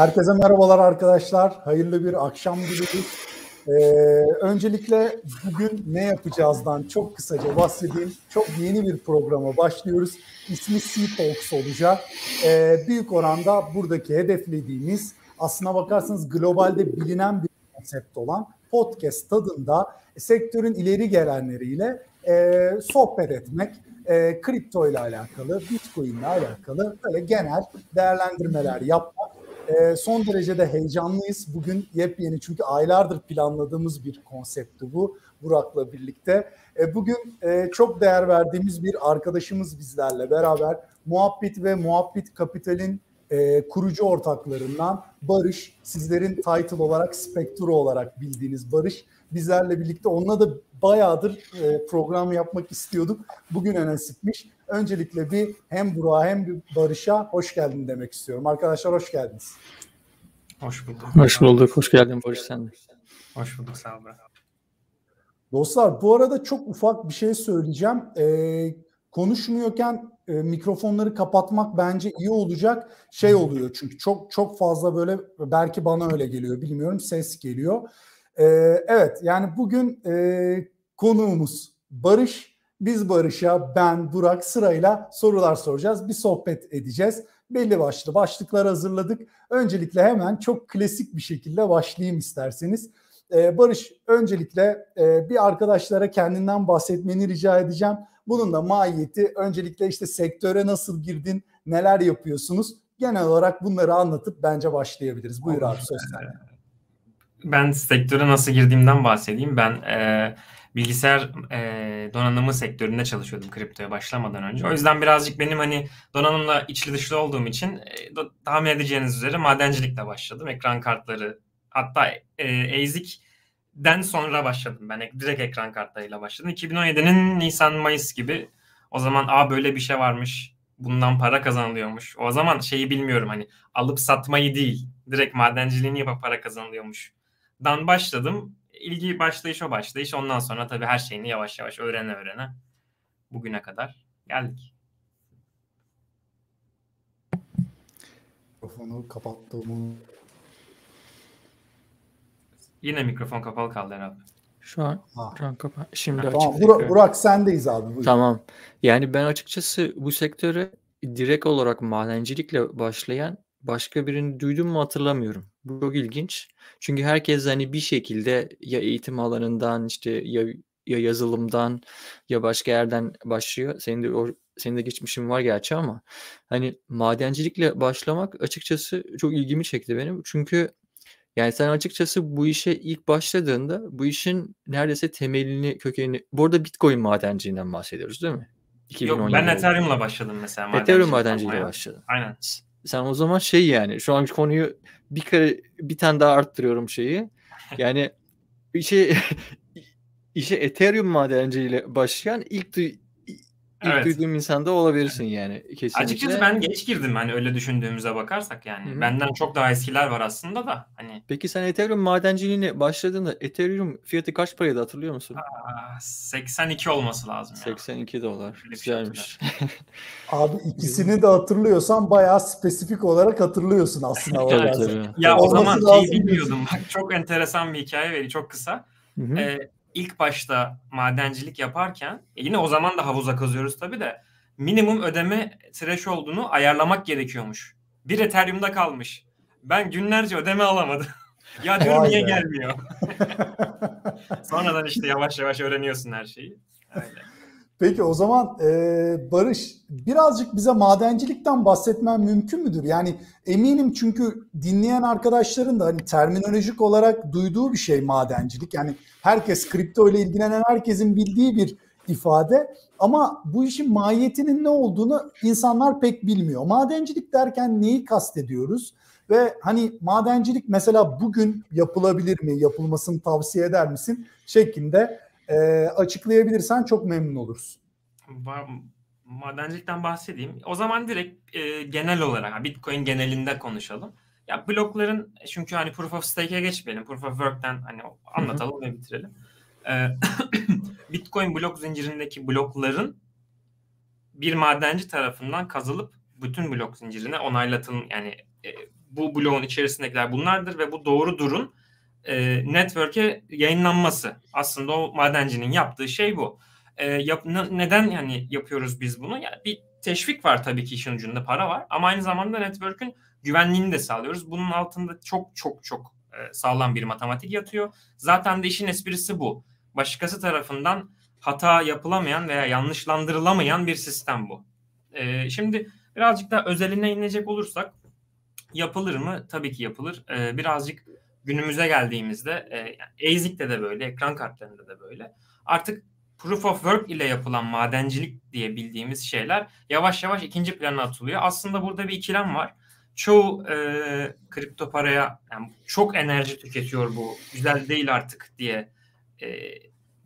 Herkese merhabalar arkadaşlar. Hayırlı bir akşam diliyoruz. Ee, öncelikle bugün ne yapacağızdan çok kısaca bahsedeyim. Çok yeni bir programa başlıyoruz. İsmi Sea Talks olacak. Ee, büyük oranda buradaki hedeflediğimiz aslına bakarsanız globalde bilinen bir konsept olan podcast tadında sektörün ileri gelenleriyle e, sohbet etmek, e, kripto ile alakalı, bitcoin ile alakalı böyle genel değerlendirmeler yapmak. E, son derece de heyecanlıyız. Bugün yepyeni çünkü aylardır planladığımız bir konsepti bu Burak'la birlikte. E, bugün e, çok değer verdiğimiz bir arkadaşımız bizlerle beraber Muhabbet ve Muhabbet Kapital'in e, kurucu ortaklarından Barış, sizlerin title olarak Spektro olarak bildiğiniz Barış bizlerle birlikte. Onunla da bayağıdır e, program yapmak istiyorduk. Bugüne nasipmiş. Öncelikle bir hem Burak'a hem bir Barış'a hoş geldin demek istiyorum. Arkadaşlar hoş geldiniz. Hoş bulduk. Hoş bulduk. Hoş geldin Barış sen de. Hoş bulduk sağ ol. Dostlar bu arada çok ufak bir şey söyleyeceğim. Ee, konuşmuyorken e, mikrofonları kapatmak bence iyi olacak. Şey oluyor çünkü çok çok fazla böyle belki bana öyle geliyor bilmiyorum ses geliyor. Ee, evet yani bugün e, konuğumuz Barış. Biz Barış'a ben Burak sırayla sorular soracağız. Bir sohbet edeceğiz. Belli başlı başlıklar hazırladık. Öncelikle hemen çok klasik bir şekilde başlayayım isterseniz. Ee, Barış öncelikle e, bir arkadaşlara kendinden bahsetmeni rica edeceğim. Bunun da mahiyeti öncelikle işte sektöre nasıl girdin, neler yapıyorsunuz? Genel olarak bunları anlatıp bence başlayabiliriz. Buyur abi söz Ben sektöre nasıl girdiğimden bahsedeyim. Ben e, bilgisayar e, donanımı sektöründe çalışıyordum kriptoya başlamadan önce. O yüzden birazcık benim hani donanımla içli dışlı olduğum için e, tahmin edeceğiniz üzere madencilikle başladım. Ekran kartları hatta e, ASIC'den sonra başladım. Ben direkt ekran kartlarıyla başladım. 2017'nin Nisan-Mayıs gibi o zaman a böyle bir şey varmış. Bundan para kazanılıyormuş. O zaman şeyi bilmiyorum hani alıp satmayı değil. Direkt madenciliğini yapıp para kazanılıyormuş. Dan başladım ilgi başlayış o başlayış. Ondan sonra tabii her şeyini yavaş yavaş öğrene öğrene bugüne kadar geldik. Mikrofonu kapattığımı Yine mikrofon kapalı kaldı herhalde. Şu an, ha. şu an kapa. Şimdi ha, tamam, Burak, Burak sendeyiz abi. Buyur. Tamam. Yani ben açıkçası bu sektöre direkt olarak madencilikle başlayan başka birini duydum mu hatırlamıyorum. Bu çok ilginç. Çünkü herkes hani bir şekilde ya eğitim alanından işte ya ya yazılımdan ya başka yerden başlıyor. Senin de o senin de geçmişin var gerçi ama hani madencilikle başlamak açıkçası çok ilgimi çekti benim. Çünkü yani sen açıkçası bu işe ilk başladığında bu işin neredeyse temelini, kökenini bu arada Bitcoin madenciliğinden bahsediyoruz değil mi? Yok ben Ethereum'la başladım mesela. Ethereum madenciliğiyle başladın. Aynen. Sen o zaman şey yani şu an konuyu bir kere bir tane daha arttırıyorum şeyi. Yani işe işe Ethereum madenciliğiyle başlayan ilk İlk evet. duyduğum insanda olabilirsin yani kesinlikle. Açıkçası ben geç girdim hani öyle düşündüğümüze bakarsak yani. Hı-hı. Benden çok daha eskiler var aslında da hani. Peki sen Ethereum madenciliğine başladığında Ethereum fiyatı kaç paraydı hatırlıyor musun? Aa, 82 olması lazım ya. 82 dolar. Şey Güzelmiş. Abi ikisini de hatırlıyorsan bayağı spesifik olarak hatırlıyorsun aslında. evet, ya o zaman şeyi bilmiyordum. Bak çok enteresan bir hikaye veri çok kısa. Hı Ee, ilk başta madencilik yaparken e yine o zaman da havuza kazıyoruz tabii de minimum ödeme olduğunu ayarlamak gerekiyormuş. Bir Ethereum'da kalmış. Ben günlerce ödeme alamadım. ya diyorum niye gelmiyor? Sonradan işte yavaş yavaş öğreniyorsun her şeyi. Öyle. Peki o zaman e, Barış birazcık bize madencilikten bahsetmen mümkün müdür? Yani eminim çünkü dinleyen arkadaşların da hani terminolojik olarak duyduğu bir şey madencilik. Yani herkes kripto ile ilgilenen herkesin bildiği bir ifade ama bu işin mahiyetinin ne olduğunu insanlar pek bilmiyor. Madencilik derken neyi kastediyoruz? Ve hani madencilik mesela bugün yapılabilir mi, yapılmasını tavsiye eder misin şeklinde e, açıklayabilirsen çok memnun oluruz. Madencilikten bahsedeyim. O zaman direkt e, genel olarak Bitcoin genelinde konuşalım. Ya blokların çünkü hani proof of stake'e geçmeyelim. Proof of work'ten hani anlatalım ve bitirelim. E, Bitcoin blok zincirindeki blokların bir madenci tarafından kazılıp bütün blok zincirine onaylatın yani e, bu bloğun içerisindekiler bunlardır ve bu doğrudurun e, network'e yayınlanması. Aslında o madencinin yaptığı şey bu. E, yap, neden yani yapıyoruz biz bunu? Yani bir teşvik var tabii ki işin ucunda para var ama aynı zamanda network'ün güvenliğini de sağlıyoruz. Bunun altında çok çok çok e, sağlam bir matematik yatıyor. Zaten de işin esprisi bu. Başkası tarafından hata yapılamayan veya yanlışlandırılamayan bir sistem bu. E, şimdi birazcık daha özeline inecek olursak yapılır mı? Tabii ki yapılır. E, birazcık günümüze geldiğimizde e, ASIC'te de böyle, ekran kartlarında da böyle. Artık proof of work ile yapılan madencilik diye bildiğimiz şeyler yavaş yavaş ikinci plana atılıyor. Aslında burada bir ikilem var. Çoğu e, kripto paraya yani çok enerji tüketiyor bu, güzel değil artık diye e,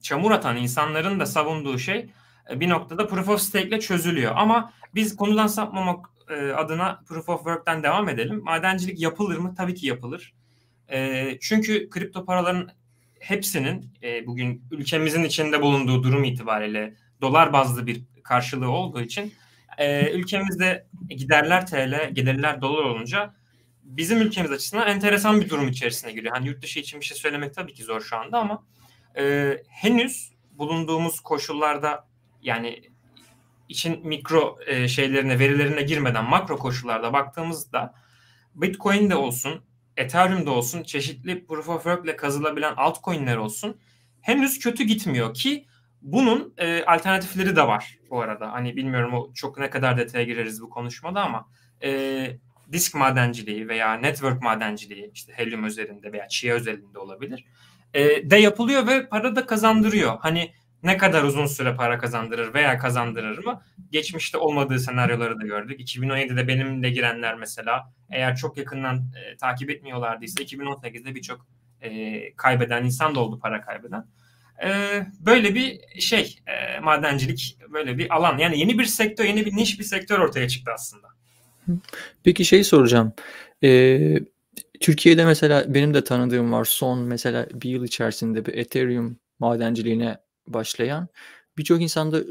çamur atan insanların da savunduğu şey e, bir noktada proof of stake ile çözülüyor. Ama biz konudan sapmamak e, adına proof of work'ten devam edelim. Madencilik yapılır mı? Tabii ki yapılır. E, çünkü kripto paraların hepsinin e, bugün ülkemizin içinde bulunduğu durum itibariyle dolar bazlı bir karşılığı olduğu için e, ülkemizde giderler TL, gelirler dolar olunca bizim ülkemiz açısından enteresan bir durum içerisine giriyor. Hani yurt dışı için bir şey söylemek tabii ki zor şu anda ama e, henüz bulunduğumuz koşullarda yani için mikro e, şeylerine, verilerine girmeden makro koşullarda baktığımızda Bitcoin de olsun, Ethereum'da olsun, çeşitli Proof of Work ile kazılabilen altcoin'ler olsun henüz kötü gitmiyor ki bunun e, alternatifleri de var bu arada. Hani bilmiyorum o çok ne kadar detaya gireriz bu konuşmada ama e, disk madenciliği veya network madenciliği işte Helium üzerinde veya Chia özelinde olabilir. E, de yapılıyor ve para da kazandırıyor. Hani ne kadar uzun süre para kazandırır veya kazandırır mı? Geçmişte olmadığı senaryoları da gördük. 2017'de benimle girenler mesela eğer çok yakından e, takip etmiyorlardıysa 2018'de birçok e, kaybeden insan da oldu para kaybeden. E, böyle bir şey e, madencilik böyle bir alan yani yeni bir sektör yeni bir niş bir sektör ortaya çıktı aslında. Peki şey soracağım. Ee, Türkiye'de mesela benim de tanıdığım var son mesela bir yıl içerisinde bir Ethereum madenciliğine başlayan birçok insanda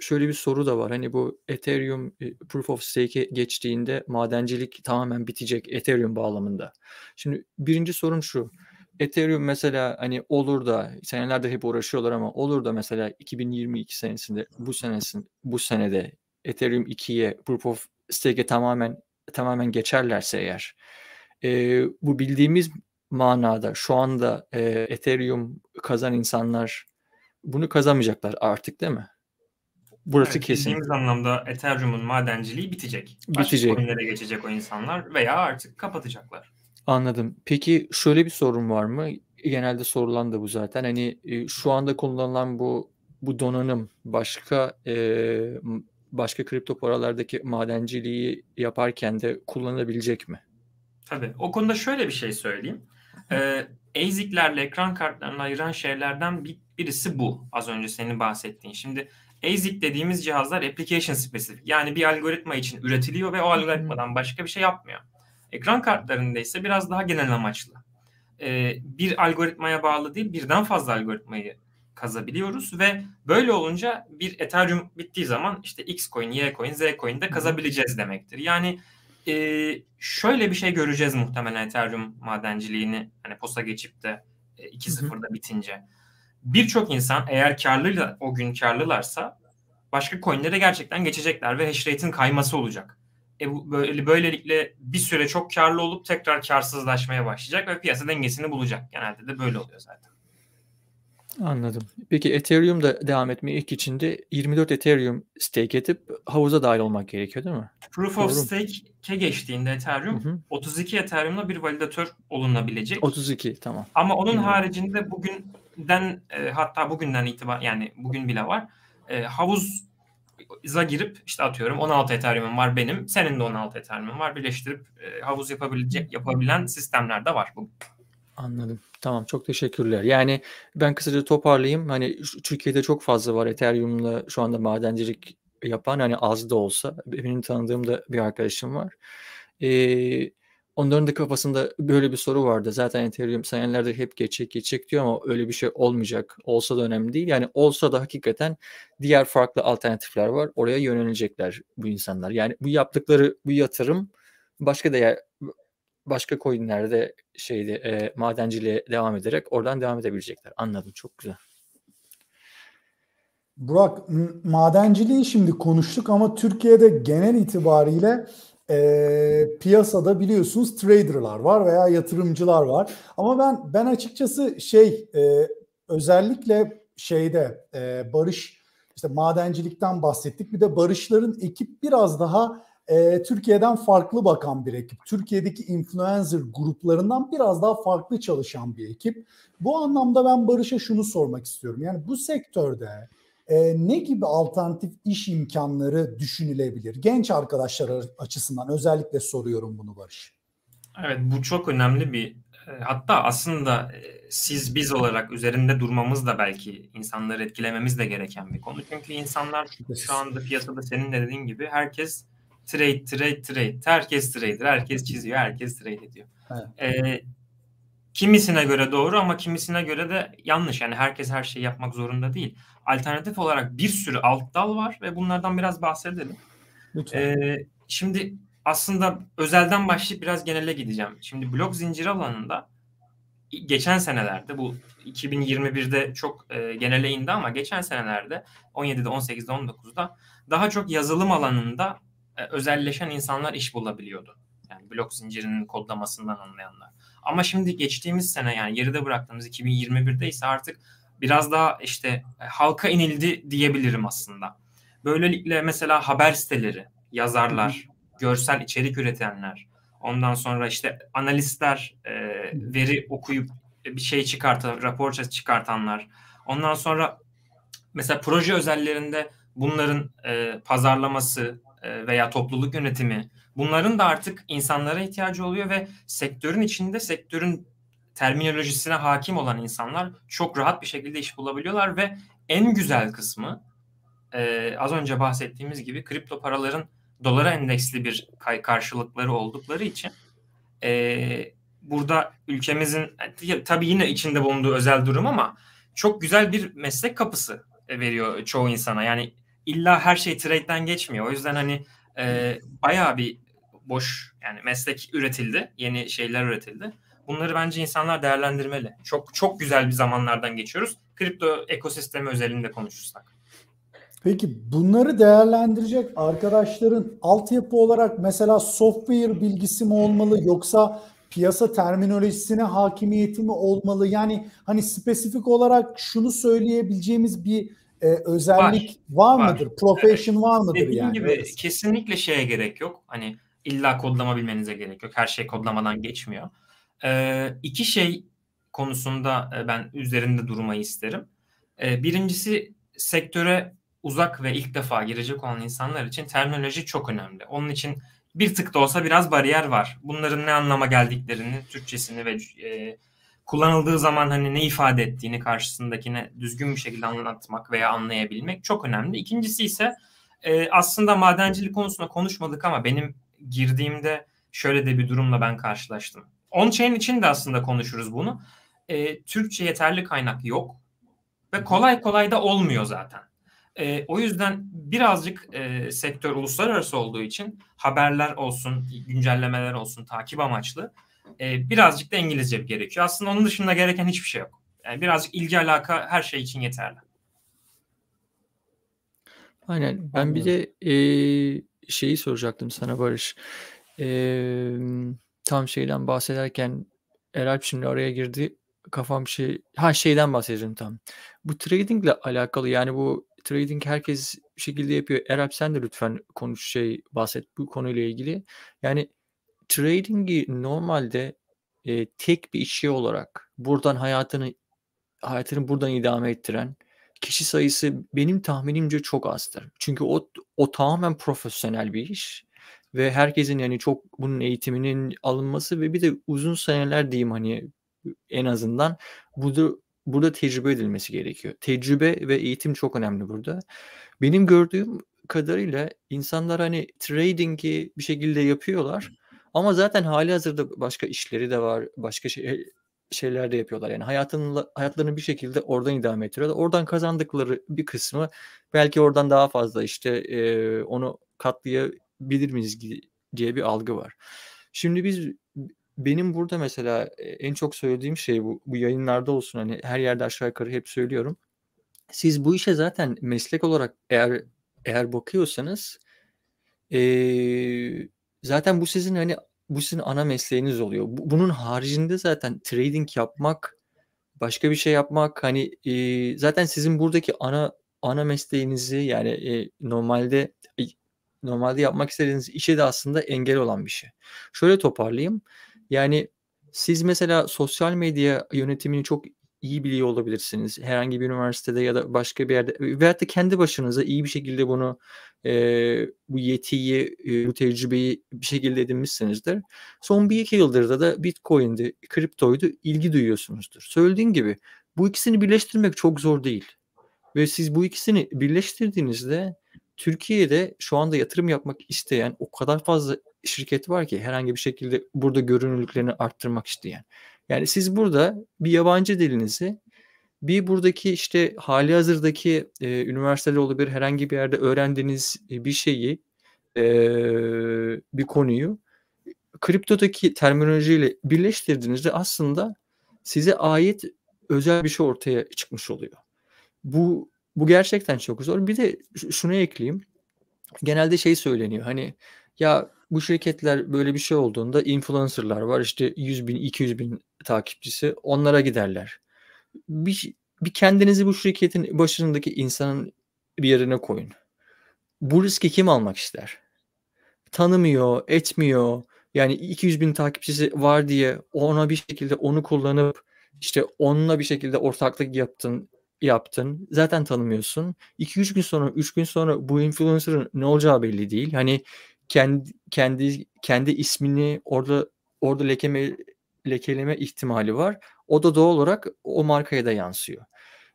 şöyle bir soru da var. Hani bu Ethereum e, Proof of Stake'e geçtiğinde madencilik tamamen bitecek Ethereum bağlamında. Şimdi birinci sorun şu. Ethereum mesela hani olur da senelerde hep uğraşıyorlar ama olur da mesela 2022 senesinde bu senesin bu senede Ethereum 2'ye Proof of Stake'e tamamen tamamen geçerlerse eğer e, bu bildiğimiz manada şu anda e, Ethereum kazan insanlar bunu kazanmayacaklar artık değil mi? Burası evet, kesin. Bildiğimiz anlamda Ethereum'un madenciliği bitecek. Bitecek. Başka geçecek o insanlar veya artık kapatacaklar. Anladım. Peki şöyle bir sorun var mı? Genelde sorulan da bu zaten. Hani e, şu anda kullanılan bu bu donanım başka e, başka kripto paralardaki madenciliği yaparken de kullanılabilecek mi? Tabii. O konuda şöyle bir şey söyleyeyim. Ee, ASIC'lerle ekran kartlarını ayıran şeylerden bir, birisi bu. Az önce senin bahsettiğin. Şimdi ASIC dediğimiz cihazlar application specific. Yani bir algoritma için üretiliyor ve o algoritmadan başka bir şey yapmıyor. Ekran kartlarında ise biraz daha genel amaçlı. Ee, bir algoritmaya bağlı değil birden fazla algoritmayı kazabiliyoruz ve böyle olunca bir Ethereum bittiği zaman işte X coin, Y coin, Z coin de kazabileceğiz demektir. Yani e, şöyle bir şey göreceğiz muhtemelen Ethereum madenciliğini hani posa geçip de e, 2.0'da bitince. Birçok insan eğer karlı o gün karlılarsa başka coinlere gerçekten geçecekler ve hash rate'in kayması olacak. E bu böyle böylelikle bir süre çok karlı olup tekrar karsızlaşmaya başlayacak ve piyasa dengesini bulacak. Genelde de böyle oluyor zaten. Anladım. Peki Ethereum'da devam etme ilk içinde 24 Ethereum stake edip havuza dahil olmak gerekiyor değil mi? Proof of Stake'e geçtiğinde Ethereum hı hı. 32 Ethereum'la bir validatör olunabilecek. 32 tamam. Ama onun Bilmiyorum. haricinde bugünden e, hatta bugünden itibaren yani bugün bile var. E, havuza girip işte atıyorum 16 Ethereum'um var benim. Senin de 16 Ethereum'un var. Birleştirip e, havuz yapabilecek yapabilen sistemler de var bugün. Anladım. Tamam çok teşekkürler. Yani ben kısaca toparlayayım. Hani Türkiye'de çok fazla var Ethereum'la şu anda madencilik yapan hani az da olsa benim tanıdığım da bir arkadaşım var. Ee, onların da kafasında böyle bir soru vardı. Zaten Ethereum senelerdir hep geçecek geçecek diyor ama öyle bir şey olmayacak. Olsa da önemli değil. Yani olsa da hakikaten diğer farklı alternatifler var. Oraya yönelecekler bu insanlar. Yani bu yaptıkları bu yatırım başka değer başka coinlerde şeyde e, madenciliğe devam ederek oradan devam edebilecekler. Anladım. Çok güzel. Burak madenciliği şimdi konuştuk ama Türkiye'de genel itibariyle e, piyasada biliyorsunuz traderlar var veya yatırımcılar var. Ama ben ben açıkçası şey e, özellikle şeyde e, Barış işte madencilikten bahsettik. Bir de Barışların ekip biraz daha e, Türkiye'den farklı bakan bir ekip. Türkiye'deki influencer gruplarından biraz daha farklı çalışan bir ekip. Bu anlamda ben Barış'a şunu sormak istiyorum. Yani bu sektörde e, ne gibi alternatif iş imkanları düşünülebilir? Genç arkadaşlar açısından özellikle soruyorum bunu Barış. Evet bu çok önemli bir e, hatta aslında e, siz biz olarak üzerinde durmamız da belki insanları etkilememiz de gereken bir konu. Çünkü insanlar şu anda piyasada senin de dediğin gibi herkes trade trade trade herkes trader herkes çiziyor herkes trade ediyor. Evet. Ee, kimisine göre doğru ama kimisine göre de yanlış. Yani herkes her şeyi yapmak zorunda değil. Alternatif olarak bir sürü alt dal var ve bunlardan biraz bahsedelim. Lütfen. Ee, şimdi aslında özelden başlayıp biraz genele gideceğim. Şimdi blok zinciri alanında geçen senelerde bu 2021'de çok e, genele indi ama geçen senelerde 17'de, 18'de, 19'da daha çok yazılım alanında e, özelleşen insanlar iş bulabiliyordu. Yani blok zincirinin kodlamasından anlayanlar. Ama şimdi geçtiğimiz sene yani geride bıraktığımız 2021'de ise artık biraz daha işte e, halka inildi diyebilirim aslında. Böylelikle mesela haber siteleri, yazarlar, görsel içerik üretenler, ondan sonra işte analistler, e, veri okuyup bir şey çıkartan, rapor çıkartanlar, ondan sonra mesela proje özellerinde bunların e, pazarlaması e, veya topluluk yönetimi bunların da artık insanlara ihtiyacı oluyor ve sektörün içinde sektörün terminolojisine hakim olan insanlar çok rahat bir şekilde iş bulabiliyorlar ve en güzel kısmı e, az önce bahsettiğimiz gibi kripto paraların dolara endeksli bir karşılıkları oldukları için e, burada ülkemizin tabii yine içinde bulunduğu özel durum ama çok güzel bir meslek kapısı veriyor çoğu insana. Yani illa her şey trade'den geçmiyor. O yüzden hani e, bayağı bir boş yani meslek üretildi. Yeni şeyler üretildi. Bunları bence insanlar değerlendirmeli. Çok çok güzel bir zamanlardan geçiyoruz. Kripto ekosistemi özelinde konuşursak. Peki bunları değerlendirecek arkadaşların altyapı olarak mesela software bilgisi mi olmalı yoksa piyasa terminolojisine hakimiyeti mi olmalı? Yani hani spesifik olarak şunu söyleyebileceğimiz bir e, özellik var, var mıdır? Var. Profession evet. var mıdır Dediğim yani? gibi kesinlikle şeye gerek yok. Hani illa kodlama bilmenize gerek yok. Her şey kodlamadan geçmiyor. Ee, iki şey konusunda e, ben üzerinde durmayı isterim. Ee, birincisi sektöre uzak ve ilk defa girecek olan insanlar için terminoloji çok önemli. Onun için bir tık da olsa biraz bariyer var. Bunların ne anlama geldiklerini, Türkçesini ve e, kullanıldığı zaman hani ne ifade ettiğini karşısındakine düzgün bir şekilde anlatmak veya anlayabilmek çok önemli. İkincisi ise e, aslında madencilik konusunda konuşmadık ama benim girdiğimde şöyle de bir durumla ben karşılaştım. On-chain için de aslında konuşuruz bunu. E, Türkçe yeterli kaynak yok ve kolay kolay da olmuyor zaten. E, o yüzden birazcık e, sektör uluslararası olduğu için haberler olsun, güncellemeler olsun takip amaçlı e, birazcık da İngilizce gerekiyor. Aslında onun dışında gereken hiçbir şey yok. Yani birazcık ilgi alaka her şey için yeterli. Aynen. Ben bir de e, şeyi soracaktım sana Barış. E, tam şeyden bahsederken Eralp şimdi araya girdi. Kafam şey ha şeyden bahsedeceğim tam. Bu tradingle alakalı yani bu trading herkes bir şekilde yapıyor. Eralp sen de lütfen konuş şey bahset bu konuyla ilgili. Yani trading'i normalde e, tek bir işi olarak buradan hayatını hayatını buradan idame ettiren kişi sayısı benim tahminimce çok azdır. Çünkü o o tamamen profesyonel bir iş ve herkesin yani çok bunun eğitiminin alınması ve bir de uzun seneler diyeyim hani en azından burada burada tecrübe edilmesi gerekiyor. Tecrübe ve eğitim çok önemli burada. Benim gördüğüm kadarıyla insanlar hani trading'i bir şekilde yapıyorlar Ama zaten hali hazırda başka işleri de var. Başka şey, şeyler de yapıyorlar. Yani hayatını, hayatlarını bir şekilde oradan idame ettiriyorlar. Oradan kazandıkları bir kısmı belki oradan daha fazla işte e, onu katlayabilir miyiz diye bir algı var. Şimdi biz benim burada mesela en çok söylediğim şey bu, bu yayınlarda olsun hani her yerde aşağı yukarı hep söylüyorum. Siz bu işe zaten meslek olarak eğer eğer bakıyorsanız ee, zaten bu sizin hani bu sizin ana mesleğiniz oluyor. Bunun haricinde zaten trading yapmak, başka bir şey yapmak hani e, zaten sizin buradaki ana ana mesleğinizi yani e, normalde normalde yapmak istediğiniz işe de aslında engel olan bir şey. Şöyle toparlayayım. Yani siz mesela sosyal medya yönetimini çok iyi biliyor olabilirsiniz. Herhangi bir üniversitede ya da başka bir yerde veyahut da kendi başınıza iyi bir şekilde bunu e, bu yetiyi, e, bu tecrübeyi bir şekilde edinmişsinizdir. Son bir iki yıldır da Bitcoin'di, kriptoydu ilgi duyuyorsunuzdur. Söylediğim gibi bu ikisini birleştirmek çok zor değil. Ve siz bu ikisini birleştirdiğinizde Türkiye'de şu anda yatırım yapmak isteyen o kadar fazla şirket var ki herhangi bir şekilde burada görünürlüklerini arttırmak isteyen. Yani siz burada bir yabancı dilinizi bir buradaki işte hali hazırdaki e, üniversitede olabilir herhangi bir yerde öğrendiğiniz e, bir şeyi e, bir konuyu kriptodaki terminolojiyle birleştirdiğinizde aslında size ait özel bir şey ortaya çıkmış oluyor. Bu bu gerçekten çok zor. Bir de şunu ekleyeyim. Genelde şey söyleniyor. Hani ya bu şirketler böyle bir şey olduğunda influencerlar var işte 100 bin 200 bin takipçisi onlara giderler. Bir, bir kendinizi bu şirketin başındaki insanın bir yerine koyun. Bu riski kim almak ister? Tanımıyor, etmiyor. Yani 200 bin takipçisi var diye ona bir şekilde onu kullanıp işte onunla bir şekilde ortaklık yaptın, yaptın. Zaten tanımıyorsun. 2-3 gün sonra, 3 gün sonra bu influencer'ın ne olacağı belli değil. Hani kendi kendi kendi ismini orada orada lekeme lekeleme ihtimali var. O da doğal olarak o markaya da yansıyor.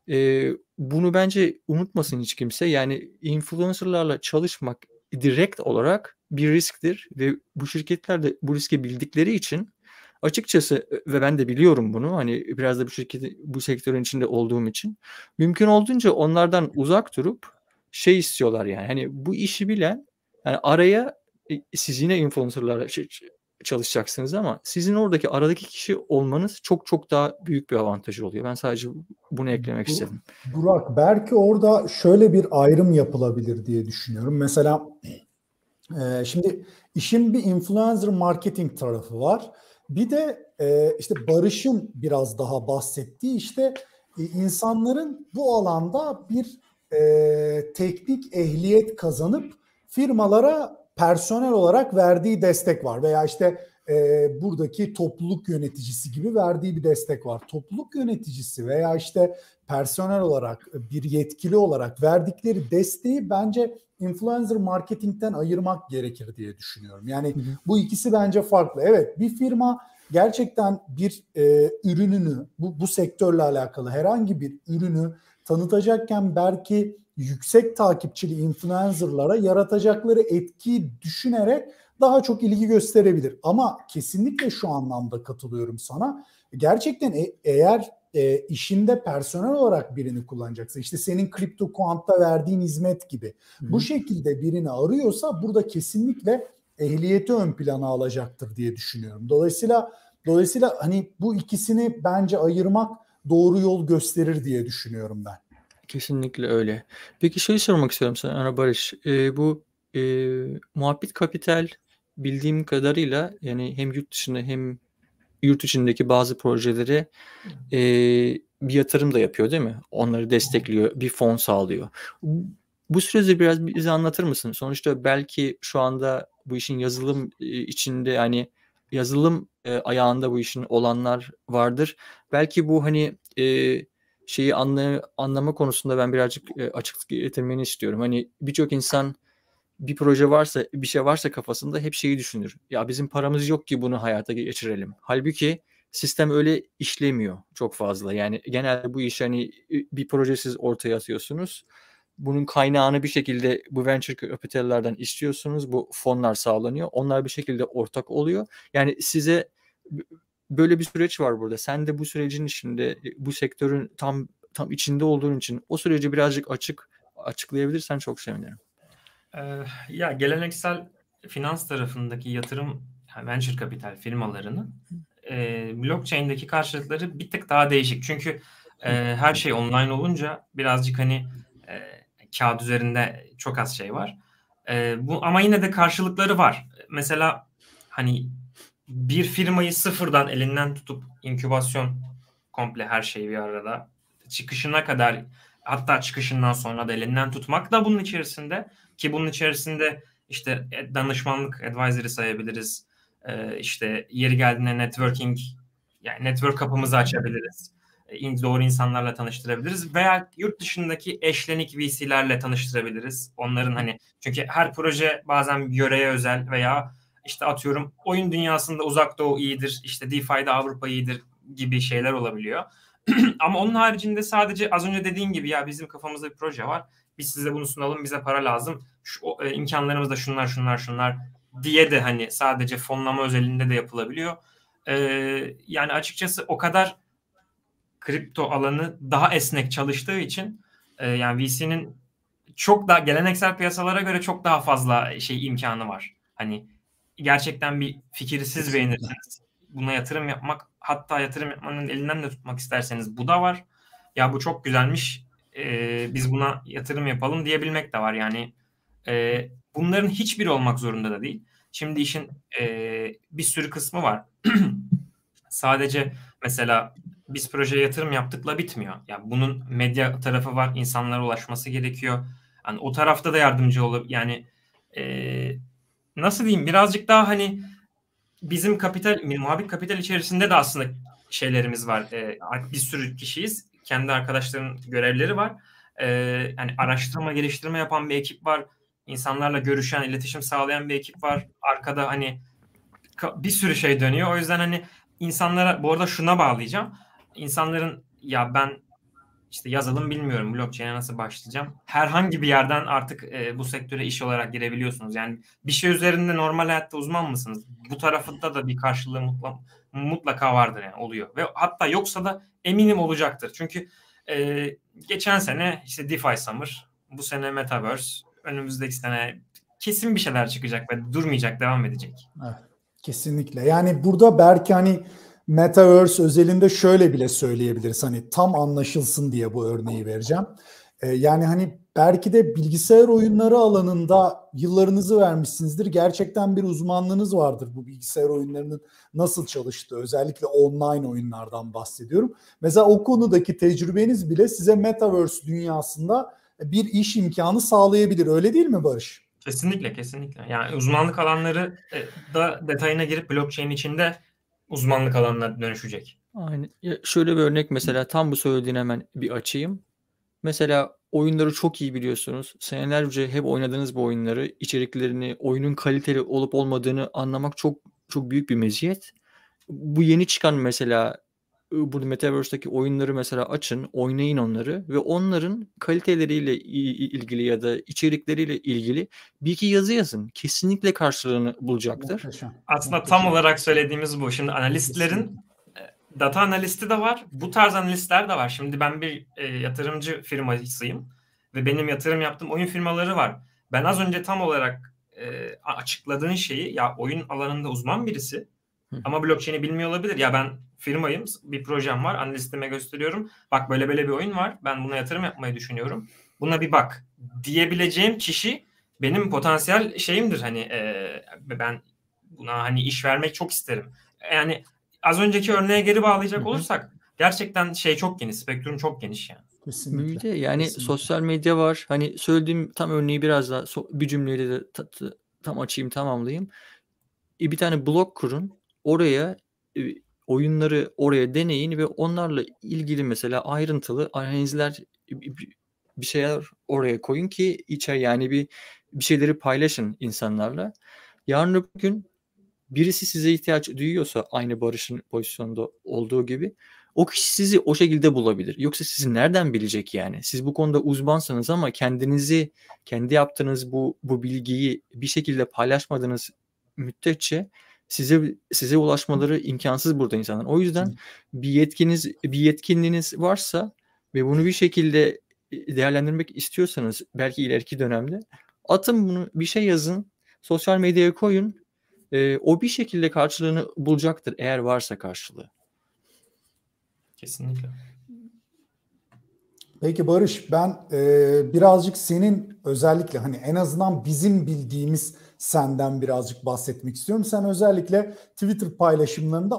Ee, bunu bence unutmasın hiç kimse. Yani influencerlarla çalışmak direkt olarak bir risktir ve bu şirketler de bu riski bildikleri için açıkçası ve ben de biliyorum bunu hani biraz da bu şirketi bu sektörün içinde olduğum için mümkün olduğunca onlardan uzak durup şey istiyorlar yani hani bu işi bilen yani araya siz yine influencerlarla çalışacaksınız ama sizin oradaki aradaki kişi olmanız çok çok daha büyük bir avantajı oluyor. Ben sadece bunu eklemek istedim. Burak belki orada şöyle bir ayrım yapılabilir diye düşünüyorum. Mesela e, şimdi işin bir influencer marketing tarafı var. Bir de e, işte Barış'ın biraz daha bahsettiği işte e, insanların bu alanda bir e, teknik ehliyet kazanıp firmalara personel olarak verdiği destek var veya işte e, buradaki topluluk yöneticisi gibi verdiği bir destek var. Topluluk yöneticisi veya işte personel olarak bir yetkili olarak verdikleri desteği bence influencer marketingten ayırmak gerekir diye düşünüyorum. Yani hı hı. bu ikisi bence farklı. Evet bir firma gerçekten bir e, ürününü bu, bu sektörle alakalı herhangi bir ürünü tanıtacakken belki yüksek takipçili influencerlara yaratacakları etkiyi düşünerek daha çok ilgi gösterebilir. Ama kesinlikle şu anlamda katılıyorum sana. Gerçekten e- eğer e, işinde personel olarak birini kullanacaksın. İşte senin kripto kuantta verdiğin hizmet gibi. Hı. Bu şekilde birini arıyorsa burada kesinlikle ehliyeti ön plana alacaktır diye düşünüyorum. Dolayısıyla dolayısıyla hani bu ikisini bence ayırmak doğru yol gösterir diye düşünüyorum ben. Kesinlikle öyle. Peki şeyi sormak istiyorum sana Ana Barış. Eee, bu, eee, Muhabbet Kapital bildiğim kadarıyla yani hem yurt dışında hem yurt içindeki bazı projelere, eee, bir yatırım da yapıyor değil mi? Onları destekliyor, bir fon sağlıyor. Bu süreci biraz bize anlatır mısın? Sonuçta belki şu anda bu işin yazılım, içinde, hani, yazılım, eee, ayağında bu işin olanlar vardır. Belki bu, hani, eee şeyi anla, anlama konusunda ben birazcık e, açıklık getirmeni istiyorum. Hani birçok insan bir proje varsa, bir şey varsa kafasında hep şeyi düşünür. Ya bizim paramız yok ki bunu hayata geçirelim. Halbuki sistem öyle işlemiyor çok fazla. Yani genelde bu iş hani bir projesiz ortaya atıyorsunuz. bunun kaynağını bir şekilde bu venture capital'lardan istiyorsunuz. Bu fonlar sağlanıyor. Onlar bir şekilde ortak oluyor. Yani size böyle bir süreç var burada. Sen de bu sürecin içinde bu sektörün tam tam içinde olduğun için o süreci birazcık açık açıklayabilirsen çok sevinirim. Ee, ya geleneksel finans tarafındaki yatırım yani venture kapital firmalarının e, blockchain'deki karşılıkları bir tık daha değişik. Çünkü e, her şey online olunca birazcık hani e, kağıt üzerinde çok az şey var. E, bu ama yine de karşılıkları var. Mesela hani bir firmayı sıfırdan elinden tutup inkübasyon komple her şeyi bir arada çıkışına kadar hatta çıkışından sonra da elinden tutmak da bunun içerisinde ki bunun içerisinde işte danışmanlık advisory sayabiliriz. Ee, işte yeri geldiğinde networking yani network kapımızı açabiliriz. Ee, doğru insanlarla tanıştırabiliriz veya yurt dışındaki eşlenik VC'lerle tanıştırabiliriz. Onların hani çünkü her proje bazen yöreye özel veya işte atıyorum oyun dünyasında uzak doğu iyidir, işte DeFi'de Avrupa iyidir gibi şeyler olabiliyor. Ama onun haricinde sadece az önce dediğin gibi ya bizim kafamızda bir proje var. Biz size bunu sunalım, bize para lazım. Şu, e, imkanlarımız da şunlar şunlar şunlar diye de hani sadece fonlama özelinde de yapılabiliyor. E, yani açıkçası o kadar kripto alanı daha esnek çalıştığı için e, yani VC'nin çok da geleneksel piyasalara göre çok daha fazla şey imkanı var. Hani gerçekten bir fikri siz beğenirseniz buna yatırım yapmak hatta yatırım yapmanın elinden de tutmak isterseniz bu da var. Ya bu çok güzelmiş e, biz buna yatırım yapalım diyebilmek de var. Yani e, bunların hiçbiri olmak zorunda da değil. Şimdi işin e, bir sürü kısmı var. Sadece mesela biz projeye yatırım yaptıkla bitmiyor. Yani bunun medya tarafı var, insanlara ulaşması gerekiyor. Yani o tarafta da yardımcı olup yani e, nasıl diyeyim birazcık daha hani bizim kapital, muhabir kapital içerisinde de aslında şeylerimiz var. E, bir sürü kişiyiz. Kendi arkadaşların görevleri var. E, yani araştırma, geliştirme yapan bir ekip var. İnsanlarla görüşen, iletişim sağlayan bir ekip var. Arkada hani bir sürü şey dönüyor. O yüzden hani insanlara bu arada şuna bağlayacağım. İnsanların ya ben işte yazılım bilmiyorum blockchain'e nasıl başlayacağım. Herhangi bir yerden artık e, bu sektöre iş olarak girebiliyorsunuz. Yani bir şey üzerinde normal hayatta uzman mısınız? Bu tarafında da bir karşılığı mutlaka, mutlaka vardır yani oluyor. Ve hatta yoksa da eminim olacaktır. Çünkü e, geçen sene işte DeFi Summer, bu sene Metaverse, önümüzdeki sene kesin bir şeyler çıkacak ve durmayacak, devam edecek. Evet, kesinlikle. Yani burada belki hani Metaverse özelinde şöyle bile söyleyebiliriz. Hani tam anlaşılsın diye bu örneği vereceğim. Ee, yani hani belki de bilgisayar oyunları alanında yıllarınızı vermişsinizdir. Gerçekten bir uzmanlığınız vardır bu bilgisayar oyunlarının nasıl çalıştığı. Özellikle online oyunlardan bahsediyorum. Mesela o konudaki tecrübeniz bile size Metaverse dünyasında bir iş imkanı sağlayabilir. Öyle değil mi Barış? Kesinlikle kesinlikle. Yani uzmanlık alanları e, da detayına girip blockchain içinde uzmanlık alanına dönüşecek. Aynen. Ya şöyle bir örnek mesela tam bu söylediğin hemen bir açayım. Mesela oyunları çok iyi biliyorsunuz. Senelerce hep oynadığınız bu oyunları, içeriklerini, oyunun kaliteli olup olmadığını anlamak çok çok büyük bir meziyet. Bu yeni çıkan mesela burada Metaverse'deki oyunları mesela açın, oynayın onları ve onların kaliteleriyle ilgili ya da içerikleriyle ilgili bir iki yazı yazın. Kesinlikle karşılığını bulacaktır. Muhteşem. Aslında Muhteşem. tam olarak söylediğimiz bu. Şimdi analistlerin Kesinlikle. data analisti de var. Bu tarz analistler de var. Şimdi ben bir e, yatırımcı firmasıyım ve benim yatırım yaptığım oyun firmaları var. Ben az önce tam olarak e, açıkladığın şeyi ya oyun alanında uzman birisi ama blockchain'i bilmiyor olabilir. Ya ben firmayım, bir projem var, analistime gösteriyorum. Bak böyle böyle bir oyun var, ben buna yatırım yapmayı düşünüyorum. Buna bir bak diyebileceğim kişi benim potansiyel şeyimdir. Hani e, ben buna hani iş vermek çok isterim. Yani az önceki örneğe geri bağlayacak olursak gerçekten şey çok geniş, spektrum çok geniş yani. Kesinlikle. Yani Kesinlikle. sosyal medya var. Hani söylediğim tam örneği biraz daha bir cümleyle de tam açayım tamamlayayım. Bir tane blog kurun. Oraya oyunları oraya deneyin ve onlarla ilgili mesela ayrıntılı analizler bir şeyler oraya koyun ki içer yani bir bir şeyleri paylaşın insanlarla. Yarın öbür gün birisi size ihtiyaç duyuyorsa aynı Barış'ın pozisyonda olduğu gibi o kişi sizi o şekilde bulabilir. Yoksa sizi nereden bilecek yani? Siz bu konuda uzmansanız ama kendinizi, kendi yaptığınız bu bu bilgiyi bir şekilde paylaşmadığınız müddetçe size size ulaşmaları imkansız burada insanlar. O yüzden bir yetkiniz bir yetkinliğiniz varsa ve bunu bir şekilde değerlendirmek istiyorsanız belki ileriki dönemde atın bunu bir şey yazın, sosyal medyaya koyun. E, o bir şekilde karşılığını bulacaktır eğer varsa karşılığı. Kesinlikle. Peki Barış ben e, birazcık senin özellikle hani en azından bizim bildiğimiz senden birazcık bahsetmek istiyorum. Sen özellikle Twitter paylaşımlarında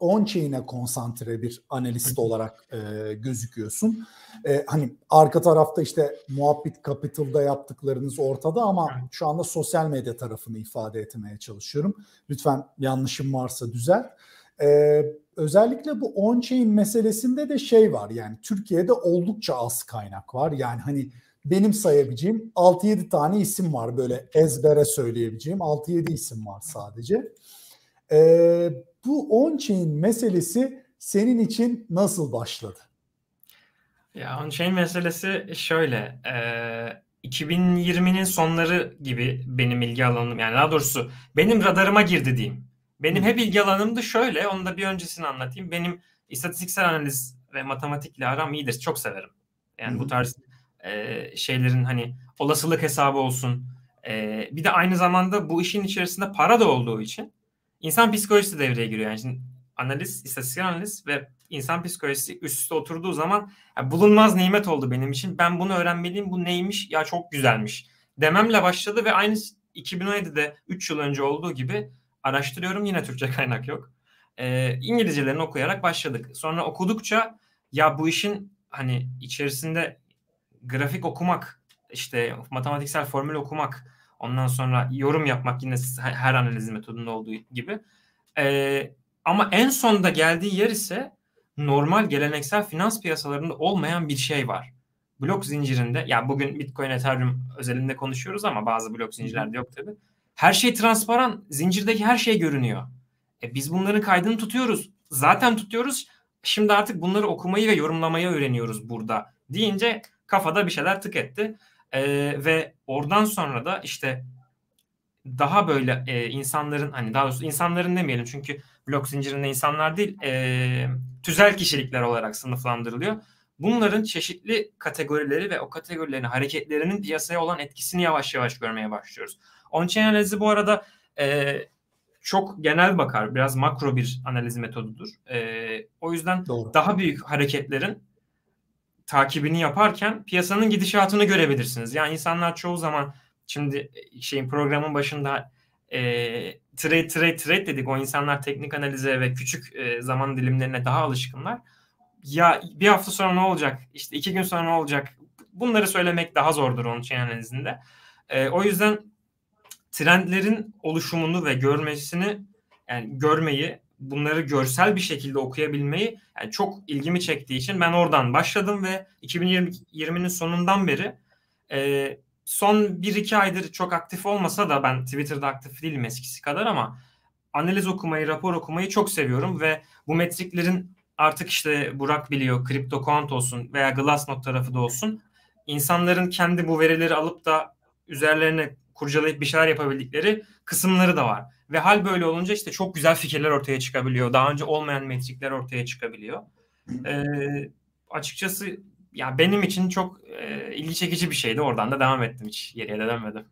on-chain'e konsantre bir analist olarak e, gözüküyorsun. E, hani arka tarafta işte Muhabbet Capital'da yaptıklarınız ortada ama şu anda sosyal medya tarafını ifade etmeye çalışıyorum. Lütfen yanlışım varsa düzelt. Ee, özellikle bu on-chain meselesinde de şey var yani Türkiye'de oldukça az kaynak var. Yani hani benim sayabileceğim 6-7 tane isim var böyle ezbere söyleyebileceğim 6-7 isim var sadece. Ee, bu on-chain meselesi senin için nasıl başladı? Ya on-chain meselesi şöyle, e, 2020'nin sonları gibi benim ilgi alanım yani daha doğrusu benim radarıma girdi diyeyim. Benim hep ilgi alanım da şöyle, onu da bir öncesini anlatayım. Benim istatistiksel analiz ve matematikle aram iyidir, çok severim. Yani bu tarz e, şeylerin hani olasılık hesabı olsun. E, bir de aynı zamanda bu işin içerisinde para da olduğu için insan psikolojisi devreye giriyor. Yani şimdi analiz, istatistiksel analiz ve insan psikolojisi üst üste oturduğu zaman yani bulunmaz nimet oldu benim için. Ben bunu öğrenmeliyim. Bu neymiş? Ya çok güzelmiş. Dememle başladı ve aynı 2017'de 3 yıl önce olduğu gibi araştırıyorum. Yine Türkçe kaynak yok. E, İngilizcelerini okuyarak başladık. Sonra okudukça ya bu işin hani içerisinde grafik okumak, işte matematiksel formül okumak, ondan sonra yorum yapmak yine her analiz metodunda olduğu gibi. E, ama en sonda geldiği yer ise normal geleneksel finans piyasalarında olmayan bir şey var. Blok zincirinde, ya bugün Bitcoin, Ethereum özelinde konuşuyoruz ama bazı blok zincirlerde yok tabii her şey transparan. Zincirdeki her şey görünüyor. E biz bunların kaydını tutuyoruz. Zaten tutuyoruz. Şimdi artık bunları okumayı ve yorumlamayı öğreniyoruz burada deyince kafada bir şeyler tık etti. E, ve oradan sonra da işte daha böyle e, insanların hani daha doğrusu insanların demeyelim çünkü blok zincirinde insanlar değil e, tüzel kişilikler olarak sınıflandırılıyor. Bunların çeşitli kategorileri ve o kategorilerin hareketlerinin piyasaya olan etkisini yavaş yavaş görmeye başlıyoruz. On-chain analizi bu arada e, çok genel bakar. Biraz makro bir analiz metodudur. E, o yüzden Doğru. daha büyük hareketlerin takibini yaparken piyasanın gidişatını görebilirsiniz. Yani insanlar çoğu zaman şimdi şeyin programın başında e, trade trade trade dedik. O insanlar teknik analize ve küçük e, zaman dilimlerine daha alışkınlar. Ya bir hafta sonra ne olacak? İşte iki gün sonra ne olacak? Bunları söylemek daha zordur onun için analizinde. E, o yüzden trendlerin oluşumunu ve görmesini yani görmeyi bunları görsel bir şekilde okuyabilmeyi yani çok ilgimi çektiği için ben oradan başladım ve 2020'nin sonundan beri e, son 1-2 aydır çok aktif olmasa da ben Twitter'da aktif değilim eskisi kadar ama analiz okumayı, rapor okumayı çok seviyorum ve bu metriklerin artık işte Burak biliyor, CryptoQuant olsun veya Glassnode tarafı da olsun insanların kendi bu verileri alıp da üzerlerine kurcalayıp bir şeyler yapabildikleri kısımları da var. Ve hal böyle olunca işte çok güzel fikirler ortaya çıkabiliyor. Daha önce olmayan metrikler ortaya çıkabiliyor. Ee, açıkçası ya benim için çok e, ilgi çekici bir şeydi. Oradan da devam ettim hiç geriye de dönmedim.